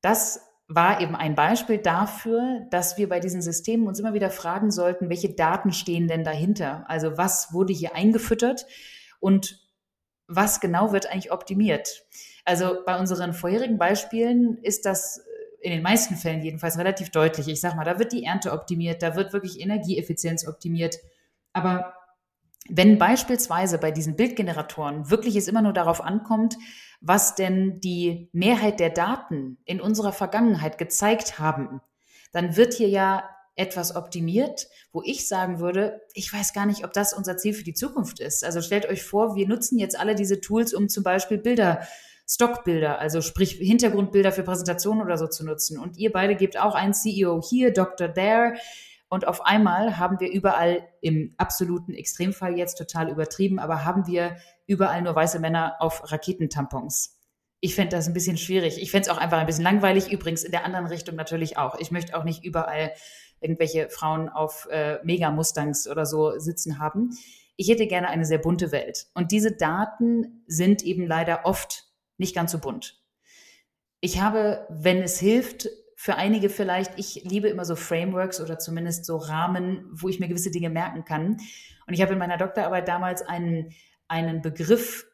Das war eben ein Beispiel dafür, dass wir bei diesen Systemen uns immer wieder fragen sollten, welche Daten stehen denn dahinter? Also was wurde hier eingefüttert und was genau wird eigentlich optimiert? Also bei unseren vorherigen Beispielen ist das in den meisten Fällen jedenfalls relativ deutlich. Ich sage mal, da wird die Ernte optimiert, da wird wirklich Energieeffizienz optimiert. Aber wenn beispielsweise bei diesen Bildgeneratoren wirklich es immer nur darauf ankommt, was denn die Mehrheit der Daten in unserer Vergangenheit gezeigt haben, dann wird hier ja etwas optimiert, wo ich sagen würde, ich weiß gar nicht, ob das unser Ziel für die Zukunft ist. Also stellt euch vor, wir nutzen jetzt alle diese Tools, um zum Beispiel Bilder, Stockbilder, also sprich Hintergrundbilder für Präsentationen oder so zu nutzen. Und ihr beide gebt auch einen CEO hier, Dr. There. Und auf einmal haben wir überall im absoluten Extremfall jetzt total übertrieben, aber haben wir überall nur weiße Männer auf Raketentampons. Ich fände das ein bisschen schwierig. Ich fände es auch einfach ein bisschen langweilig. Übrigens in der anderen Richtung natürlich auch. Ich möchte auch nicht überall irgendwelche Frauen auf äh, Mega-Mustangs oder so sitzen haben. Ich hätte gerne eine sehr bunte Welt. Und diese Daten sind eben leider oft nicht ganz so bunt. Ich habe, wenn es hilft, für einige vielleicht, ich liebe immer so Frameworks oder zumindest so Rahmen, wo ich mir gewisse Dinge merken kann. Und ich habe in meiner Doktorarbeit damals einen einen Begriff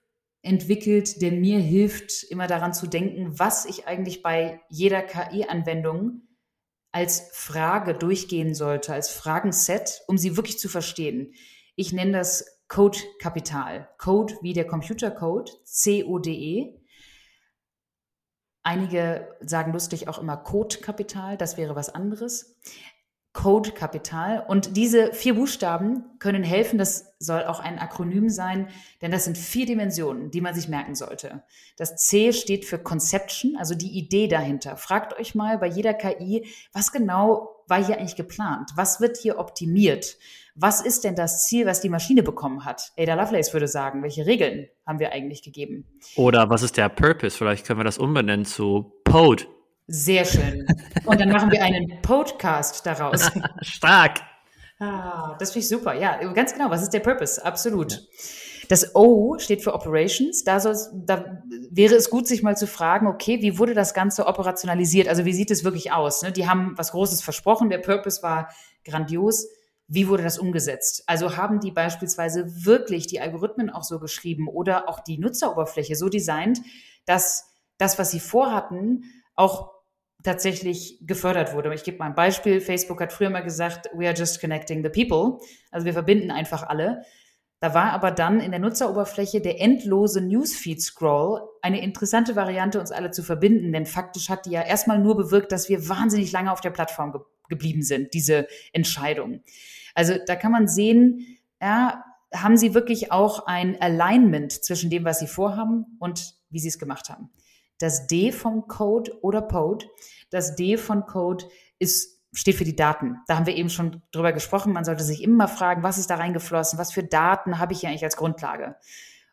entwickelt, der mir hilft, immer daran zu denken, was ich eigentlich bei jeder KI-Anwendung als Frage durchgehen sollte, als Fragenset, um sie wirklich zu verstehen. Ich nenne das Code-Kapital. Code wie der Computercode, C-O-D-E. Einige sagen lustig auch immer Code-Kapital, das wäre was anderes. Code-Kapital. Und diese vier Buchstaben können helfen, das soll auch ein Akronym sein, denn das sind vier Dimensionen, die man sich merken sollte. Das C steht für Conception, also die Idee dahinter. Fragt euch mal bei jeder KI, was genau war hier eigentlich geplant? Was wird hier optimiert? Was ist denn das Ziel, was die Maschine bekommen hat? Ada Lovelace würde sagen, welche Regeln haben wir eigentlich gegeben? Oder was ist der Purpose? Vielleicht können wir das umbenennen zu Pode. Sehr schön. Und dann machen wir einen Podcast daraus. [laughs] Stark. Ah, das finde ich super. Ja, ganz genau. Was ist der Purpose? Absolut. Ja. Das O steht für Operations. Da, da, wäre es gut, sich mal zu fragen, okay, wie wurde das Ganze operationalisiert? Also wie sieht es wirklich aus? Ne? Die haben was Großes versprochen. Der Purpose war grandios. Wie wurde das umgesetzt? Also haben die beispielsweise wirklich die Algorithmen auch so geschrieben oder auch die Nutzeroberfläche so designt, dass das, was sie vorhatten, auch tatsächlich gefördert wurde. Ich gebe mal ein Beispiel. Facebook hat früher mal gesagt, we are just connecting the people. Also wir verbinden einfach alle. Da war aber dann in der Nutzeroberfläche der endlose Newsfeed-Scroll eine interessante Variante, uns alle zu verbinden. Denn faktisch hat die ja erstmal nur bewirkt, dass wir wahnsinnig lange auf der Plattform ge geblieben sind, diese Entscheidung. Also da kann man sehen, ja, haben sie wirklich auch ein Alignment zwischen dem, was sie vorhaben und wie sie es gemacht haben. Das D vom Code oder Code, das D von Code ist steht für die Daten. Da haben wir eben schon drüber gesprochen. Man sollte sich immer fragen, was ist da reingeflossen? Was für Daten habe ich hier eigentlich als Grundlage?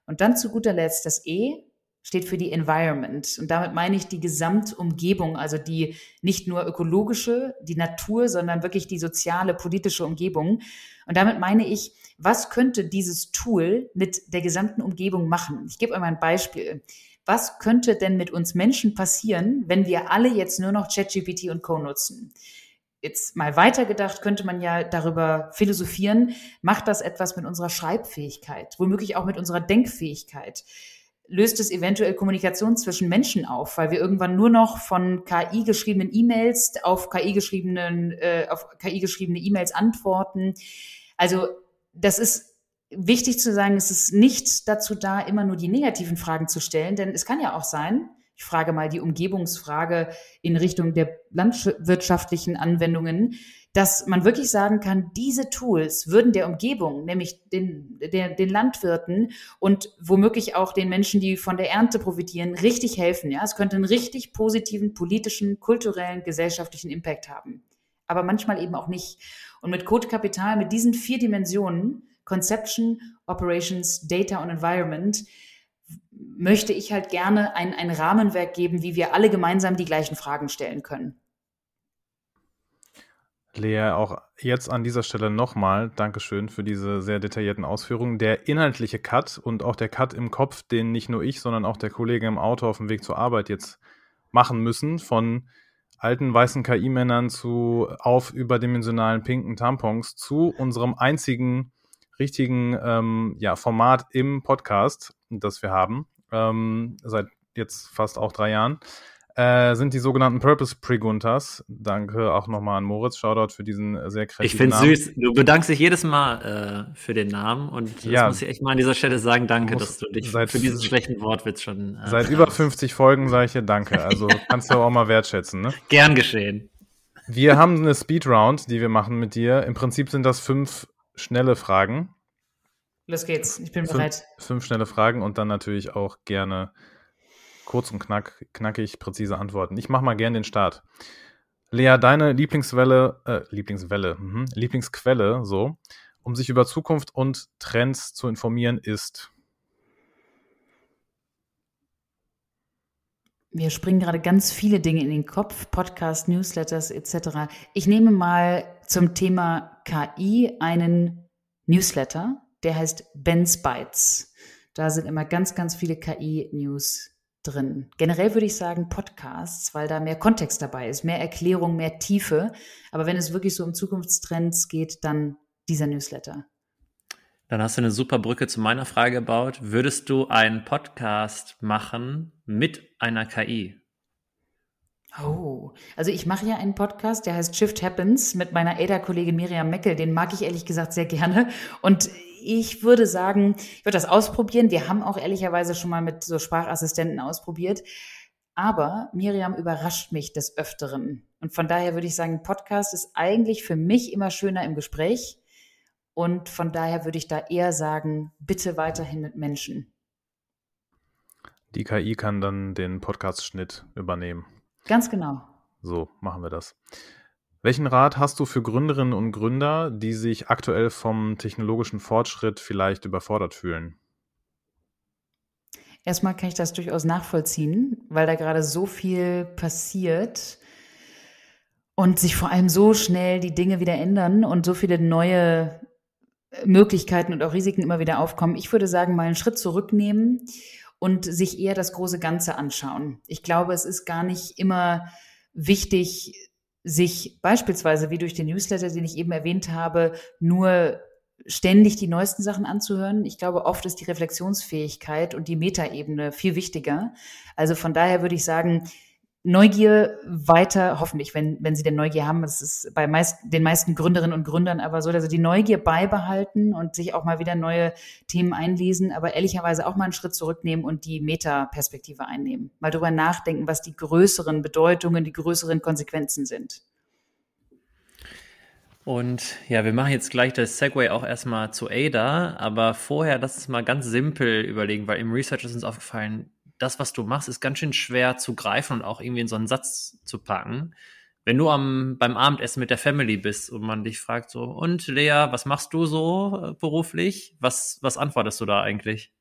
Und dann zu guter Letzt das E steht für die Environment. Und damit meine ich die Gesamtumgebung, also die nicht nur ökologische, die Natur, sondern wirklich die soziale, politische Umgebung. Und damit meine ich, was könnte dieses Tool mit der gesamten Umgebung machen? Ich gebe euch mal ein Beispiel was könnte denn mit uns Menschen passieren, wenn wir alle jetzt nur noch ChatGPT und Co nutzen? Jetzt mal weitergedacht, könnte man ja darüber philosophieren, macht das etwas mit unserer Schreibfähigkeit, womöglich auch mit unserer Denkfähigkeit? Löst es eventuell Kommunikation zwischen Menschen auf, weil wir irgendwann nur noch von KI geschriebenen E-Mails auf KI geschriebenen, äh, auf KI geschriebene E-Mails antworten? Also das ist wichtig zu sagen, es ist nicht dazu da, immer nur die negativen Fragen zu stellen, denn es kann ja auch sein, ich frage mal die Umgebungsfrage in Richtung der landwirtschaftlichen Anwendungen, dass man wirklich sagen kann, diese Tools würden der Umgebung, nämlich den, der, den Landwirten und womöglich auch den Menschen, die von der Ernte profitieren, richtig helfen. Ja, es könnte einen richtig positiven politischen, kulturellen, gesellschaftlichen Impact haben. Aber manchmal eben auch nicht. Und mit Code Kapital, mit diesen vier Dimensionen, Conception, Operations, Data und Environment möchte ich halt gerne ein, ein Rahmenwerk geben, wie wir alle gemeinsam die gleichen Fragen stellen können. Lea, auch jetzt an dieser Stelle nochmal Dankeschön für diese sehr detaillierten Ausführungen. Der inhaltliche Cut und auch der Cut im Kopf, den nicht nur ich, sondern auch der Kollege im Auto auf dem Weg zur Arbeit jetzt machen müssen, von alten weißen KI-Männern zu auf überdimensionalen pinken Tampons zu unserem einzigen richtigen ähm, ja, Format im Podcast, das wir haben, ähm, seit jetzt fast auch drei Jahren, äh, sind die sogenannten Purpose Preguntas. Danke auch nochmal an Moritz. Shoutout für diesen sehr kreativen Ich finde süß. Du bedankst dich jedes Mal äh, für den Namen und ja. das muss ich echt mal an dieser Stelle sagen. Danke, dass du dich seit, für diesen schlechten Wortwitz schon. Äh, seit über 50 Folgen sage ich dir Danke. Also [laughs] kannst du auch mal wertschätzen. Ne? Gern geschehen. Wir haben eine Speedround, die wir machen mit dir. Im Prinzip sind das fünf schnelle Fragen. Los geht's, ich bin fünf, bereit. Fünf schnelle Fragen und dann natürlich auch gerne kurz und knack, knackig präzise Antworten. Ich mache mal gerne den Start. Lea, deine Lieblingswelle, äh, Lieblingswelle, mh, Lieblingsquelle, so, um sich über Zukunft und Trends zu informieren, ist. Mir springen gerade ganz viele Dinge in den Kopf, Podcast, Newsletters etc. Ich nehme mal zum Thema KI einen Newsletter, der heißt Ben's Bytes. Da sind immer ganz, ganz viele KI-News drin. Generell würde ich sagen Podcasts, weil da mehr Kontext dabei ist, mehr Erklärung, mehr Tiefe. Aber wenn es wirklich so um Zukunftstrends geht, dann dieser Newsletter. Dann hast du eine super Brücke zu meiner Frage gebaut. Würdest du einen Podcast machen mit einer KI? Oh, also ich mache ja einen Podcast, der heißt Shift Happens mit meiner ADA-Kollegin Miriam Meckel. Den mag ich ehrlich gesagt sehr gerne. Und ich würde sagen, ich würde das ausprobieren. Wir haben auch ehrlicherweise schon mal mit so Sprachassistenten ausprobiert. Aber Miriam überrascht mich des Öfteren. Und von daher würde ich sagen, Podcast ist eigentlich für mich immer schöner im Gespräch. Und von daher würde ich da eher sagen, bitte weiterhin mit Menschen. Die KI kann dann den Podcast-Schnitt übernehmen. Ganz genau. So machen wir das. Welchen Rat hast du für Gründerinnen und Gründer, die sich aktuell vom technologischen Fortschritt vielleicht überfordert fühlen? Erstmal kann ich das durchaus nachvollziehen, weil da gerade so viel passiert und sich vor allem so schnell die Dinge wieder ändern und so viele neue Möglichkeiten und auch Risiken immer wieder aufkommen. Ich würde sagen, mal einen Schritt zurücknehmen und sich eher das große Ganze anschauen. Ich glaube, es ist gar nicht immer wichtig, sich beispielsweise wie durch den Newsletter, den ich eben erwähnt habe, nur ständig die neuesten Sachen anzuhören. Ich glaube, oft ist die Reflexionsfähigkeit und die Metaebene viel wichtiger. Also von daher würde ich sagen, Neugier weiter, hoffentlich, wenn, wenn Sie denn Neugier haben, das ist bei meist, den meisten Gründerinnen und Gründern aber so, also die Neugier beibehalten und sich auch mal wieder neue Themen einlesen, aber ehrlicherweise auch mal einen Schritt zurücknehmen und die Metaperspektive einnehmen. Mal darüber nachdenken, was die größeren Bedeutungen, die größeren Konsequenzen sind. Und ja, wir machen jetzt gleich das Segway auch erstmal zu Ada, aber vorher lass uns mal ganz simpel überlegen, weil im Research ist uns aufgefallen, das, was du machst, ist ganz schön schwer zu greifen und auch irgendwie in so einen Satz zu packen. Wenn du am, beim Abendessen mit der Family bist und man dich fragt so, und Lea, was machst du so äh, beruflich? Was, was antwortest du da eigentlich?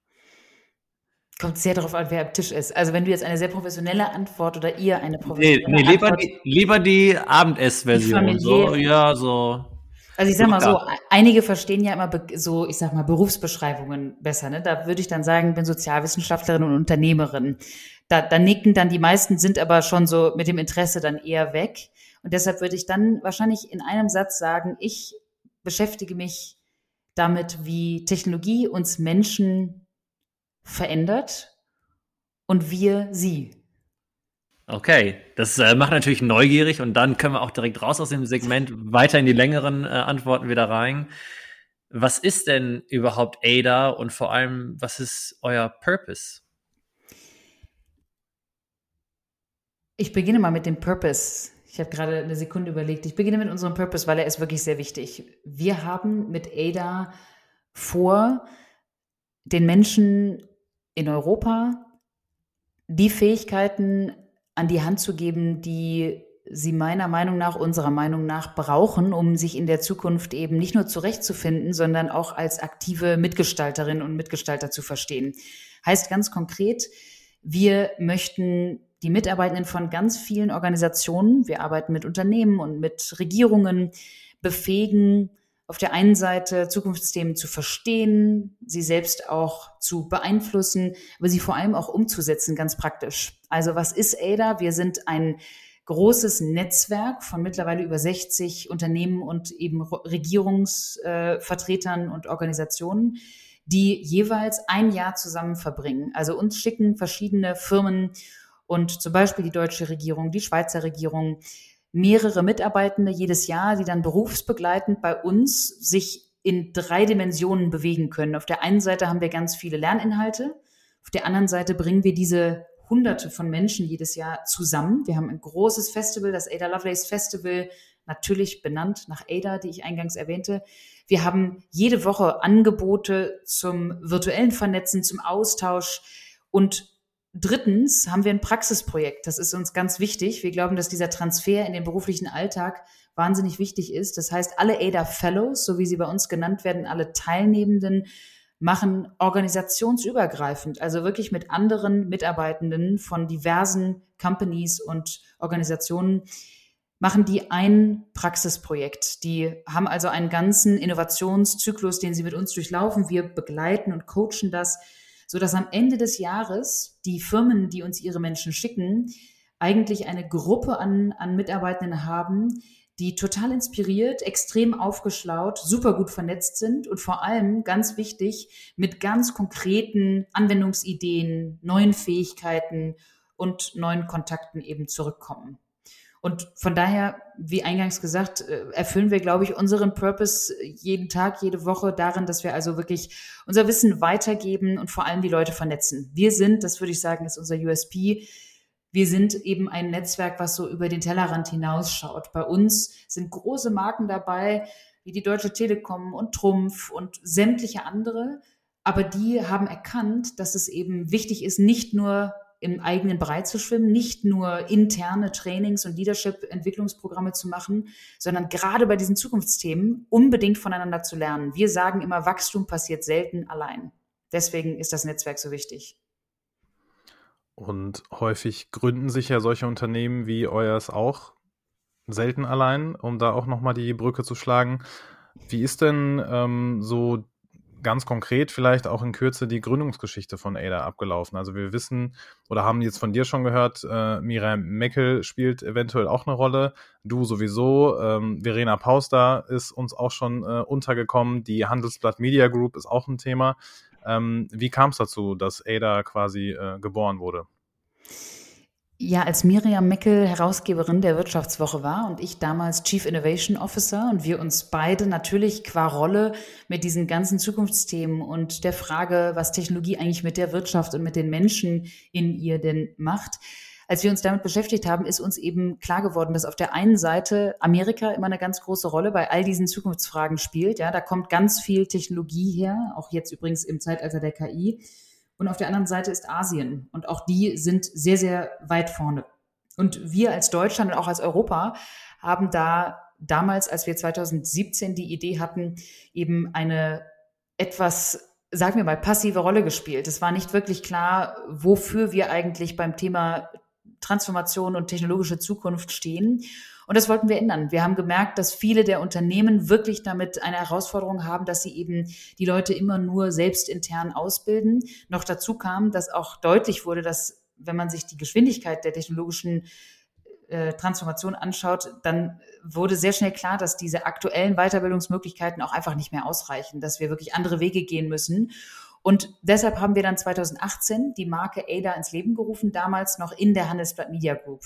Kommt sehr darauf an, wer am Tisch ist. Also wenn du jetzt eine sehr professionelle Antwort oder ihr eine professionelle nee, nee, lieber Antwort... Die, lieber die Abendessversion. So, ja, so also ich sag mal so, einige verstehen ja immer so, ich sag mal, Berufsbeschreibungen besser. Ne? Da würde ich dann sagen, bin Sozialwissenschaftlerin und Unternehmerin. Da, da nicken dann die meisten, sind aber schon so mit dem Interesse dann eher weg. Und deshalb würde ich dann wahrscheinlich in einem Satz sagen, ich beschäftige mich damit, wie Technologie uns Menschen verändert und wir sie. Okay, das äh, macht natürlich neugierig und dann können wir auch direkt raus aus dem Segment weiter in die längeren äh, Antworten wieder rein. Was ist denn überhaupt ADA und vor allem, was ist euer Purpose? Ich beginne mal mit dem Purpose. Ich habe gerade eine Sekunde überlegt. Ich beginne mit unserem Purpose, weil er ist wirklich sehr wichtig. Wir haben mit ADA vor, den Menschen in Europa die Fähigkeiten an die Hand zu geben, die sie meiner Meinung nach, unserer Meinung nach brauchen, um sich in der Zukunft eben nicht nur zurechtzufinden, sondern auch als aktive Mitgestalterin und Mitgestalter zu verstehen. Heißt ganz konkret, wir möchten die Mitarbeitenden von ganz vielen Organisationen, wir arbeiten mit Unternehmen und mit Regierungen, befähigen, auf der einen Seite Zukunftsthemen zu verstehen, sie selbst auch zu beeinflussen, aber sie vor allem auch umzusetzen, ganz praktisch. Also was ist ADA? Wir sind ein großes Netzwerk von mittlerweile über 60 Unternehmen und eben Regierungsvertretern und Organisationen, die jeweils ein Jahr zusammen verbringen. Also uns schicken verschiedene Firmen und zum Beispiel die deutsche Regierung, die Schweizer Regierung, mehrere Mitarbeitende jedes Jahr, die dann berufsbegleitend bei uns sich in drei Dimensionen bewegen können. Auf der einen Seite haben wir ganz viele Lerninhalte, auf der anderen Seite bringen wir diese Hunderte von Menschen jedes Jahr zusammen. Wir haben ein großes Festival, das Ada Lovelace Festival, natürlich benannt nach Ada, die ich eingangs erwähnte. Wir haben jede Woche Angebote zum virtuellen Vernetzen, zum Austausch und Drittens haben wir ein Praxisprojekt. Das ist uns ganz wichtig. Wir glauben, dass dieser Transfer in den beruflichen Alltag wahnsinnig wichtig ist. Das heißt, alle ADA Fellows, so wie sie bei uns genannt werden, alle Teilnehmenden, machen organisationsübergreifend, also wirklich mit anderen Mitarbeitenden von diversen Companies und Organisationen, machen die ein Praxisprojekt. Die haben also einen ganzen Innovationszyklus, den sie mit uns durchlaufen. Wir begleiten und coachen das so dass am Ende des Jahres die Firmen, die uns ihre Menschen schicken, eigentlich eine Gruppe an, an Mitarbeitenden haben, die total inspiriert, extrem aufgeschlaut, super gut vernetzt sind und vor allem ganz wichtig mit ganz konkreten Anwendungsideen, neuen Fähigkeiten und neuen Kontakten eben zurückkommen. Und von daher, wie eingangs gesagt, äh, erfüllen wir, glaube ich, unseren Purpose jeden Tag, jede Woche darin, dass wir also wirklich unser Wissen weitergeben und vor allem die Leute vernetzen. Wir sind, das würde ich sagen, ist unser USP. Wir sind eben ein Netzwerk, was so über den Tellerrand hinausschaut. Bei uns sind große Marken dabei, wie die Deutsche Telekom und Trumpf und sämtliche andere. Aber die haben erkannt, dass es eben wichtig ist, nicht nur im eigenen Brei zu schwimmen, nicht nur interne Trainings und Leadership-Entwicklungsprogramme zu machen, sondern gerade bei diesen Zukunftsthemen unbedingt voneinander zu lernen. Wir sagen immer, Wachstum passiert selten allein. Deswegen ist das Netzwerk so wichtig. Und häufig gründen sich ja solche Unternehmen wie euers auch selten allein, um da auch nochmal die Brücke zu schlagen. Wie ist denn ähm, so ganz konkret vielleicht auch in Kürze die Gründungsgeschichte von Ada abgelaufen? Also wir wissen oder haben jetzt von dir schon gehört, äh, Miriam Meckel spielt eventuell auch eine Rolle, du sowieso, ähm, Verena Pauster ist uns auch schon äh, untergekommen, die Handelsblatt Media Group ist auch ein Thema. Ähm, wie kam es dazu, dass Ada quasi äh, geboren wurde? Ja, als Miriam Meckel Herausgeberin der Wirtschaftswoche war und ich damals Chief Innovation Officer und wir uns beide natürlich qua Rolle mit diesen ganzen Zukunftsthemen und der Frage, was Technologie eigentlich mit der Wirtschaft und mit den Menschen in ihr denn macht, als wir uns damit beschäftigt haben, ist uns eben klar geworden, dass auf der einen Seite Amerika immer eine ganz große Rolle bei all diesen Zukunftsfragen spielt. Ja, da kommt ganz viel Technologie her, auch jetzt übrigens im Zeitalter der KI. Und auf der anderen Seite ist Asien. Und auch die sind sehr, sehr weit vorne. Und wir als Deutschland und auch als Europa haben da damals, als wir 2017 die Idee hatten, eben eine etwas, sagen wir mal, passive Rolle gespielt. Es war nicht wirklich klar, wofür wir eigentlich beim Thema Transformation und technologische Zukunft stehen. Und das wollten wir ändern. Wir haben gemerkt, dass viele der Unternehmen wirklich damit eine Herausforderung haben, dass sie eben die Leute immer nur selbst intern ausbilden. Noch dazu kam, dass auch deutlich wurde, dass wenn man sich die Geschwindigkeit der technologischen äh, Transformation anschaut, dann wurde sehr schnell klar, dass diese aktuellen Weiterbildungsmöglichkeiten auch einfach nicht mehr ausreichen, dass wir wirklich andere Wege gehen müssen. Und deshalb haben wir dann 2018 die Marke Ada ins Leben gerufen, damals noch in der Handelsblatt Media Group.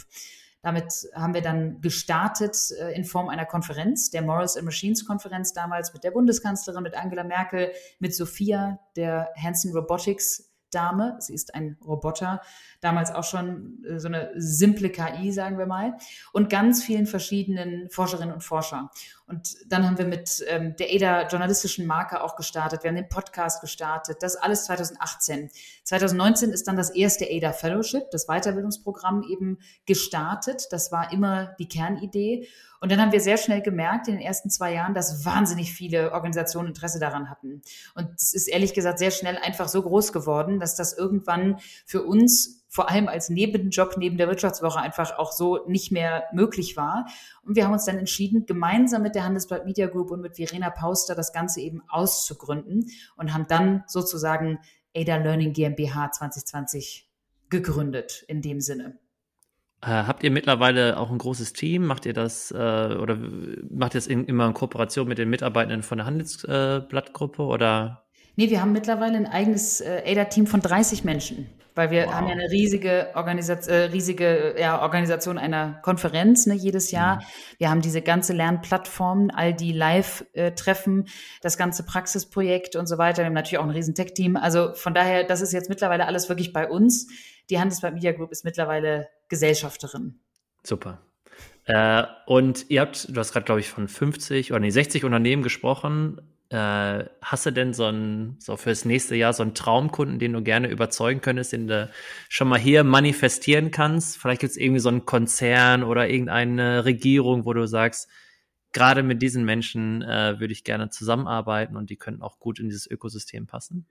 Damit haben wir dann gestartet äh, in Form einer Konferenz, der Morals and Machines Konferenz damals mit der Bundeskanzlerin, mit Angela Merkel, mit Sophia, der Hanson Robotics Dame. Sie ist ein Roboter, damals auch schon äh, so eine simple KI, sagen wir mal, und ganz vielen verschiedenen Forscherinnen und Forscher. Und dann haben wir mit ähm, der EDA journalistischen Marke auch gestartet. Wir haben den Podcast gestartet. Das alles 2018. 2019 ist dann das erste EDA Fellowship, das Weiterbildungsprogramm eben gestartet. Das war immer die Kernidee. Und dann haben wir sehr schnell gemerkt in den ersten zwei Jahren, dass wahnsinnig viele Organisationen Interesse daran hatten. Und es ist ehrlich gesagt sehr schnell einfach so groß geworden, dass das irgendwann für uns vor allem als Nebenjob neben der Wirtschaftswoche einfach auch so nicht mehr möglich war. Und wir haben uns dann entschieden, gemeinsam mit der Handelsblatt Media Group und mit Verena Pauster das Ganze eben auszugründen und haben dann sozusagen Ada Learning GmbH 2020 gegründet in dem Sinne. Äh, habt ihr mittlerweile auch ein großes Team? Macht ihr das äh, oder macht ihr das in, immer in Kooperation mit den Mitarbeitenden von der Handelsblattgruppe oder? Nee, wir haben mittlerweile ein eigenes äh, ADA-Team von 30 Menschen, weil wir wow. haben ja eine riesige, Organisat äh, riesige ja, Organisation einer Konferenz ne, jedes Jahr. Mhm. Wir haben diese ganze Lernplattform, all die Live-Treffen, das ganze Praxisprojekt und so weiter. Wir haben natürlich auch ein riesen Tech-Team. Also von daher, das ist jetzt mittlerweile alles wirklich bei uns. Die Handelsblatt Media Group ist mittlerweile Gesellschafterin. Super. Äh, und ihr habt, du hast gerade, glaube ich, von 50 oder nee, 60 Unternehmen gesprochen. Äh, hast du denn so ein, so fürs nächste Jahr so einen Traumkunden, den du gerne überzeugen könntest, den du schon mal hier manifestieren kannst? Vielleicht gibt es irgendwie so einen Konzern oder irgendeine Regierung, wo du sagst, gerade mit diesen Menschen äh, würde ich gerne zusammenarbeiten und die könnten auch gut in dieses Ökosystem passen?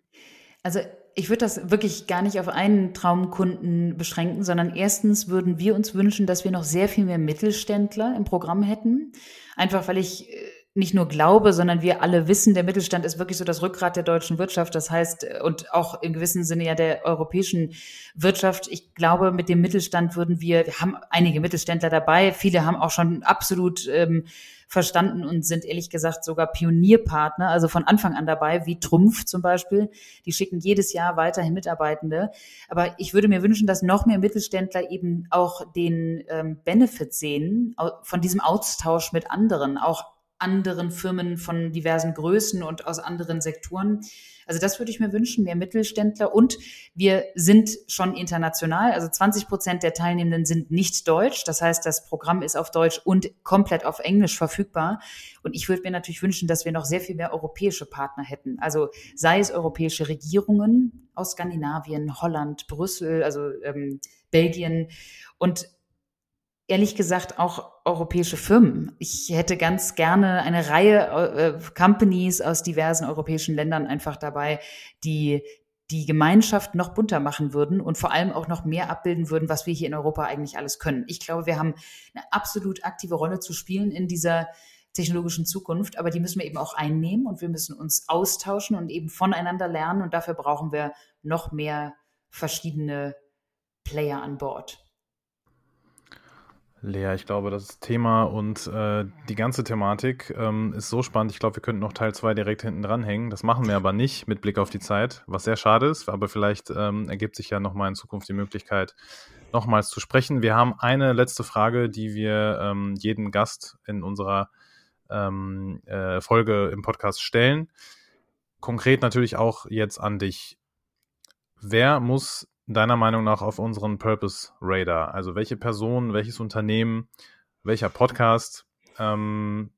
Also ich würde das wirklich gar nicht auf einen Traumkunden beschränken, sondern erstens würden wir uns wünschen, dass wir noch sehr viel mehr Mittelständler im Programm hätten. Einfach weil ich äh, nicht nur glaube, sondern wir alle wissen, der Mittelstand ist wirklich so das Rückgrat der deutschen Wirtschaft. Das heißt, äh, und auch im gewissen Sinne ja der europäischen Wirtschaft. Ich glaube, mit dem Mittelstand würden wir, wir haben einige Mittelständler dabei. Viele haben auch schon absolut ähm, verstanden und sind ehrlich gesagt sogar Pionierpartner, also von Anfang an dabei, wie Trumpf zum Beispiel. Die schicken jedes Jahr weiterhin Mitarbeitende. Aber ich würde mir wünschen, dass noch mehr Mittelständler eben auch den ähm, Benefit sehen von diesem Austausch mit anderen, auch anderen Firmen von diversen Größen und aus anderen Sektoren. Also das würde ich mir wünschen, mehr Mittelständler. Und wir sind schon international. Also 20 Prozent der Teilnehmenden sind nicht deutsch. Das heißt, das Programm ist auf Deutsch und komplett auf Englisch verfügbar. Und ich würde mir natürlich wünschen, dass wir noch sehr viel mehr europäische Partner hätten. Also sei es europäische Regierungen aus Skandinavien, Holland, Brüssel, also ähm, Belgien. Und ehrlich gesagt auch europäische Firmen. Ich hätte ganz gerne eine Reihe äh, Companies aus diversen europäischen Ländern einfach dabei, die die Gemeinschaft noch bunter machen würden und vor allem auch noch mehr abbilden würden, was wir hier in Europa eigentlich alles können. Ich glaube, wir haben eine absolut aktive Rolle zu spielen in dieser technologischen Zukunft, aber die müssen wir eben auch einnehmen und wir müssen uns austauschen und eben voneinander lernen und dafür brauchen wir noch mehr verschiedene Player an Bord. Lea, ich glaube, das Thema und äh, die ganze Thematik ähm, ist so spannend. Ich glaube, wir könnten noch Teil 2 direkt hinten dranhängen. Das machen wir aber nicht mit Blick auf die Zeit, was sehr schade ist. Aber vielleicht ähm, ergibt sich ja nochmal in Zukunft die Möglichkeit, nochmals zu sprechen. Wir haben eine letzte Frage, die wir ähm, jedem Gast in unserer ähm, äh, Folge im Podcast stellen. Konkret natürlich auch jetzt an dich. Wer muss deiner Meinung nach auf unseren Purpose Radar? Also welche Person, welches Unternehmen, welcher Podcast ähm,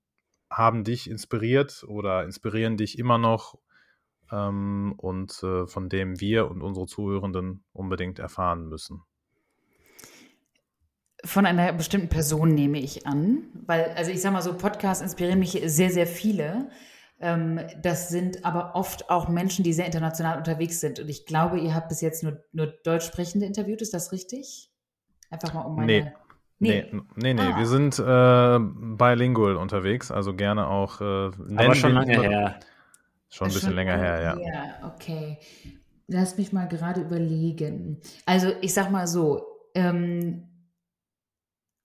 haben dich inspiriert oder inspirieren dich immer noch ähm, und äh, von dem wir und unsere Zuhörenden unbedingt erfahren müssen? Von einer bestimmten Person nehme ich an, weil, also ich sage mal so, Podcasts inspirieren mich sehr, sehr viele. Ähm, das sind aber oft auch Menschen, die sehr international unterwegs sind. Und ich glaube, ihr habt bis jetzt nur, nur Deutsch sprechende interviewt, ist das richtig? Einfach mal um meine. Nee. Nee, nee, nee, nee. Ah. wir sind äh, bilingual unterwegs, also gerne auch. Äh, aber schon lange her. Schon ein bisschen schon länger her, ja. Ja, okay. Lass mich mal gerade überlegen. Also, ich sag mal so, ähm,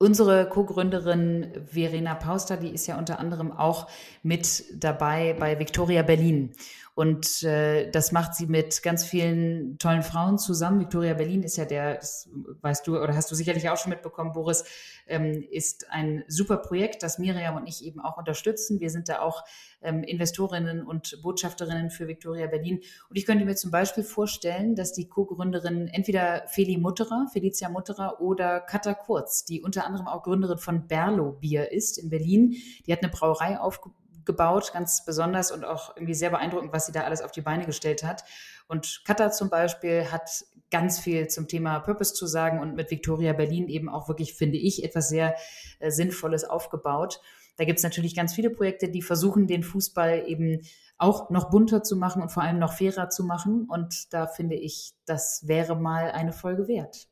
Unsere Co-Gründerin Verena Pauster, die ist ja unter anderem auch mit dabei bei Victoria Berlin. Und äh, das macht sie mit ganz vielen tollen Frauen zusammen. Victoria Berlin ist ja der, das weißt du oder hast du sicherlich auch schon mitbekommen, Boris, ähm, ist ein super Projekt, das Miriam und ich eben auch unterstützen. Wir sind da auch ähm, Investorinnen und Botschafterinnen für Victoria Berlin. Und ich könnte mir zum Beispiel vorstellen, dass die Co-Gründerin entweder Feli Mutterer, Felicia Mutterer oder Katha Kurz, die unter anderem auch Gründerin von Berlo Bier ist in Berlin. Die hat eine Brauerei aufgebaut gebaut, ganz besonders und auch irgendwie sehr beeindruckend, was sie da alles auf die Beine gestellt hat. Und Katha zum Beispiel hat ganz viel zum Thema Purpose zu sagen und mit Victoria Berlin eben auch wirklich, finde ich, etwas sehr äh, Sinnvolles aufgebaut. Da gibt es natürlich ganz viele Projekte, die versuchen, den Fußball eben auch noch bunter zu machen und vor allem noch fairer zu machen. Und da finde ich, das wäre mal eine Folge wert.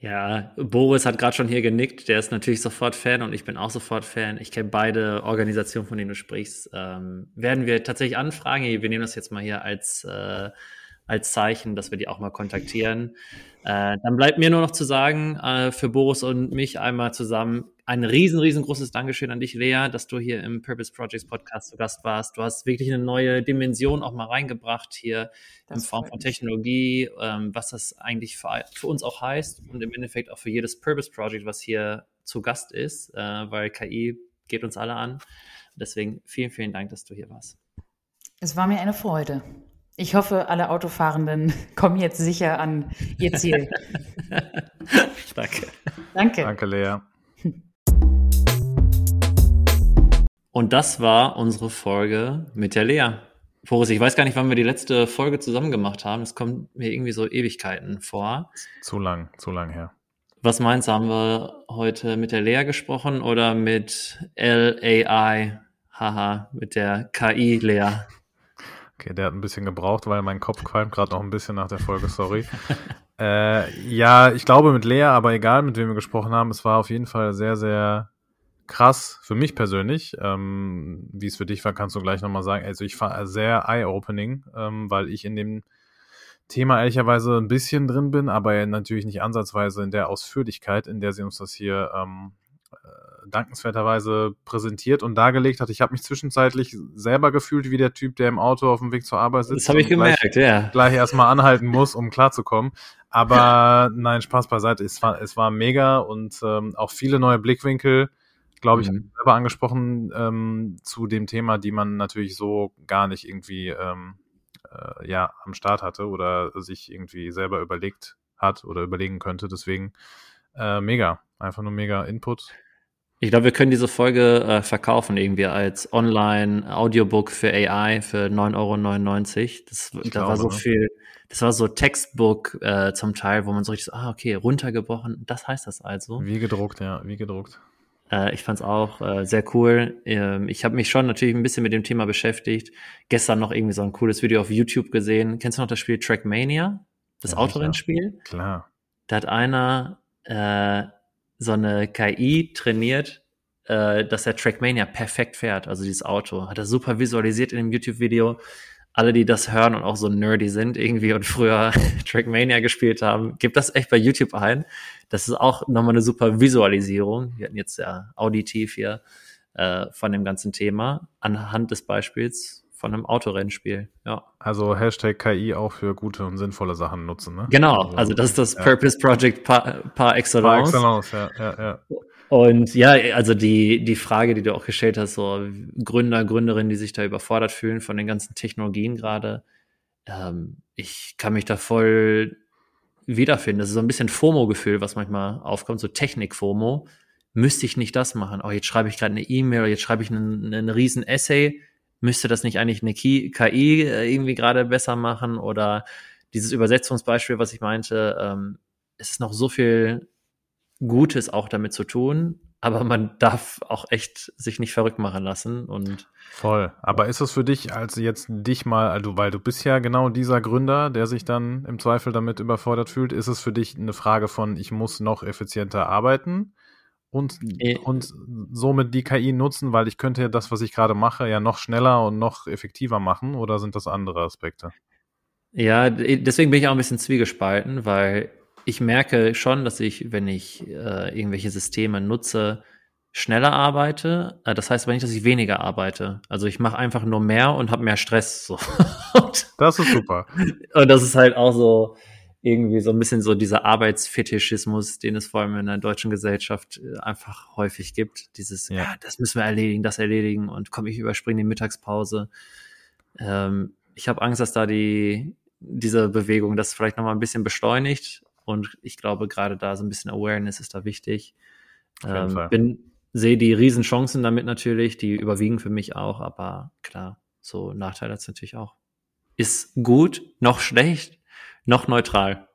Ja, Boris hat gerade schon hier genickt. Der ist natürlich sofort Fan und ich bin auch sofort Fan. Ich kenne beide Organisationen, von denen du sprichst. Ähm, werden wir tatsächlich anfragen. Wir nehmen das jetzt mal hier als, äh, als Zeichen, dass wir die auch mal kontaktieren. Äh, dann bleibt mir nur noch zu sagen, äh, für Boris und mich einmal zusammen, ein riesen, riesengroßes Dankeschön an dich, Lea, dass du hier im Purpose Projects Podcast zu Gast warst. Du hast wirklich eine neue Dimension auch mal reingebracht hier das in Form von Technologie, ähm, was das eigentlich für, für, uns auch heißt und im Endeffekt auch für jedes Purpose Project, was hier zu Gast ist, äh, weil KI geht uns alle an. Deswegen vielen, vielen Dank, dass du hier warst. Es war mir eine Freude. Ich hoffe, alle Autofahrenden [laughs] kommen jetzt sicher an ihr Ziel. [laughs] Danke. Danke. Danke, Lea. [laughs] Und das war unsere Folge mit der Lea. Boris, ich weiß gar nicht, wann wir die letzte Folge zusammen gemacht haben. Es kommt mir irgendwie so Ewigkeiten vor. Zu lang, zu lang her. Was meinst du, haben wir heute mit der Lea gesprochen oder mit LAI? Haha, mit der KI Lea. Okay, der hat ein bisschen gebraucht, weil mein Kopf qualmt gerade noch ein bisschen nach der Folge, sorry. [laughs] äh, ja, ich glaube mit Lea, aber egal, mit wem wir gesprochen haben, es war auf jeden Fall sehr, sehr krass für mich persönlich. Ähm, wie es für dich war, kannst du gleich nochmal sagen. Also ich war sehr eye-opening, ähm, weil ich in dem Thema ehrlicherweise ein bisschen drin bin, aber natürlich nicht ansatzweise in der Ausführlichkeit, in der sie uns das hier ähm, dankenswerterweise präsentiert und dargelegt hat. Ich habe mich zwischenzeitlich selber gefühlt wie der Typ, der im Auto auf dem Weg zur Arbeit sitzt. Das habe ich gemerkt, gleich, ja. Gleich erstmal anhalten muss, um klarzukommen. Aber nein, Spaß beiseite. Es war, es war mega und ähm, auch viele neue Blickwinkel, glaube ich, mhm. selber angesprochen ähm, zu dem Thema, die man natürlich so gar nicht irgendwie ähm, äh, ja am Start hatte oder sich irgendwie selber überlegt hat oder überlegen könnte. Deswegen äh, mega, einfach nur mega Input. Ich glaube, wir können diese Folge äh, verkaufen irgendwie als Online-Audiobook für AI für 9,99 Euro. Das, da glaube, war so ne? viel, das war so Textbook äh, zum Teil, wo man so richtig so, ah, okay, runtergebrochen, das heißt das also. Wie gedruckt, ja, wie gedruckt. Äh, ich fand es auch äh, sehr cool. Ähm, ich habe mich schon natürlich ein bisschen mit dem Thema beschäftigt. Gestern noch irgendwie so ein cooles Video auf YouTube gesehen. Kennst du noch das Spiel Trackmania? Das ja, Autorennspiel? Klar. Da hat einer äh, so eine KI trainiert, äh, dass er Trackmania perfekt fährt, also dieses Auto. Hat er super visualisiert in dem YouTube-Video. Alle, die das hören und auch so nerdy sind irgendwie und früher [laughs] Trackmania gespielt haben, gebt das echt bei YouTube ein. Das ist auch nochmal eine super Visualisierung. Wir hatten jetzt ja auditiv hier äh, von dem ganzen Thema anhand des Beispiels von einem Autorennspiel, ja. Also Hashtag KI auch für gute und sinnvolle Sachen nutzen, ne? Genau, also, also das ist das ja. Purpose Project par, par excellence. Par excellence, ja, ja, ja. Und ja, also die, die Frage, die du auch gestellt hast, so Gründer, Gründerinnen, die sich da überfordert fühlen von den ganzen Technologien gerade, ähm, ich kann mich da voll wiederfinden. Das ist so ein bisschen FOMO-Gefühl, was manchmal aufkommt, so Technik-FOMO. Müsste ich nicht das machen? Oh, jetzt schreibe ich gerade eine E-Mail jetzt schreibe ich einen, einen riesen Essay müsste das nicht eigentlich eine KI äh, irgendwie gerade besser machen oder dieses Übersetzungsbeispiel, was ich meinte, ähm, es ist noch so viel Gutes auch damit zu tun, aber man darf auch echt sich nicht verrückt machen lassen und voll. Aber ist es für dich, als jetzt dich mal, also weil du bist ja genau dieser Gründer, der sich dann im Zweifel damit überfordert fühlt, ist es für dich eine Frage von, ich muss noch effizienter arbeiten? und, äh, und somit die KI nutzen, weil ich könnte ja das, was ich gerade mache, ja noch schneller und noch effektiver machen oder sind das andere Aspekte? Ja, deswegen bin ich auch ein bisschen zwiegespalten, weil ich merke schon, dass ich, wenn ich äh, irgendwelche Systeme nutze, schneller arbeite. Äh, das heißt aber nicht, dass ich weniger arbeite. Also ich mache einfach nur mehr und habe mehr Stress. So. [laughs] das ist super. [laughs] Und das ist halt auch so, irgendwie so ein bisschen so dieser Arbeitsfetischismus, den es vor allem in der deutschen Gesellschaft äh, einfach häufig gibt. Dieses, ja, ja das müssen wir erledigen, das erledigen und komm, ich überspringe die Mittagspause. Ähm, ich habe Angst, dass da die, diese Bewegung das vielleicht nochmal ein bisschen beschleunigt und ich glaube, gerade da so ein bisschen Awareness ist da wichtig. Ähm, bin, sehe die Riesenchancen damit natürlich, die überwiegen für mich auch, aber klar, so Nachteile hat es natürlich auch. Ist gut, noch schlecht, noch neutral.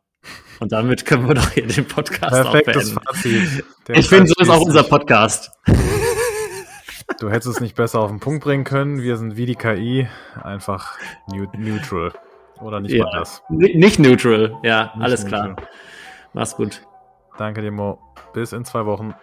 Und damit [laughs] können wir doch hier den Podcast Perfektes auch beenden. Fazit. Der ich finde, so ist auch unser Podcast. [laughs] Du hättest es nicht besser auf den Punkt bringen können. Wir sind wie die KI, einfach neutral. Oder nicht ja, mal das. Nicht neutral, ja, nicht alles neutral. klar. Mach's gut. Danke dir, Mo. Bis in zwei Wochen.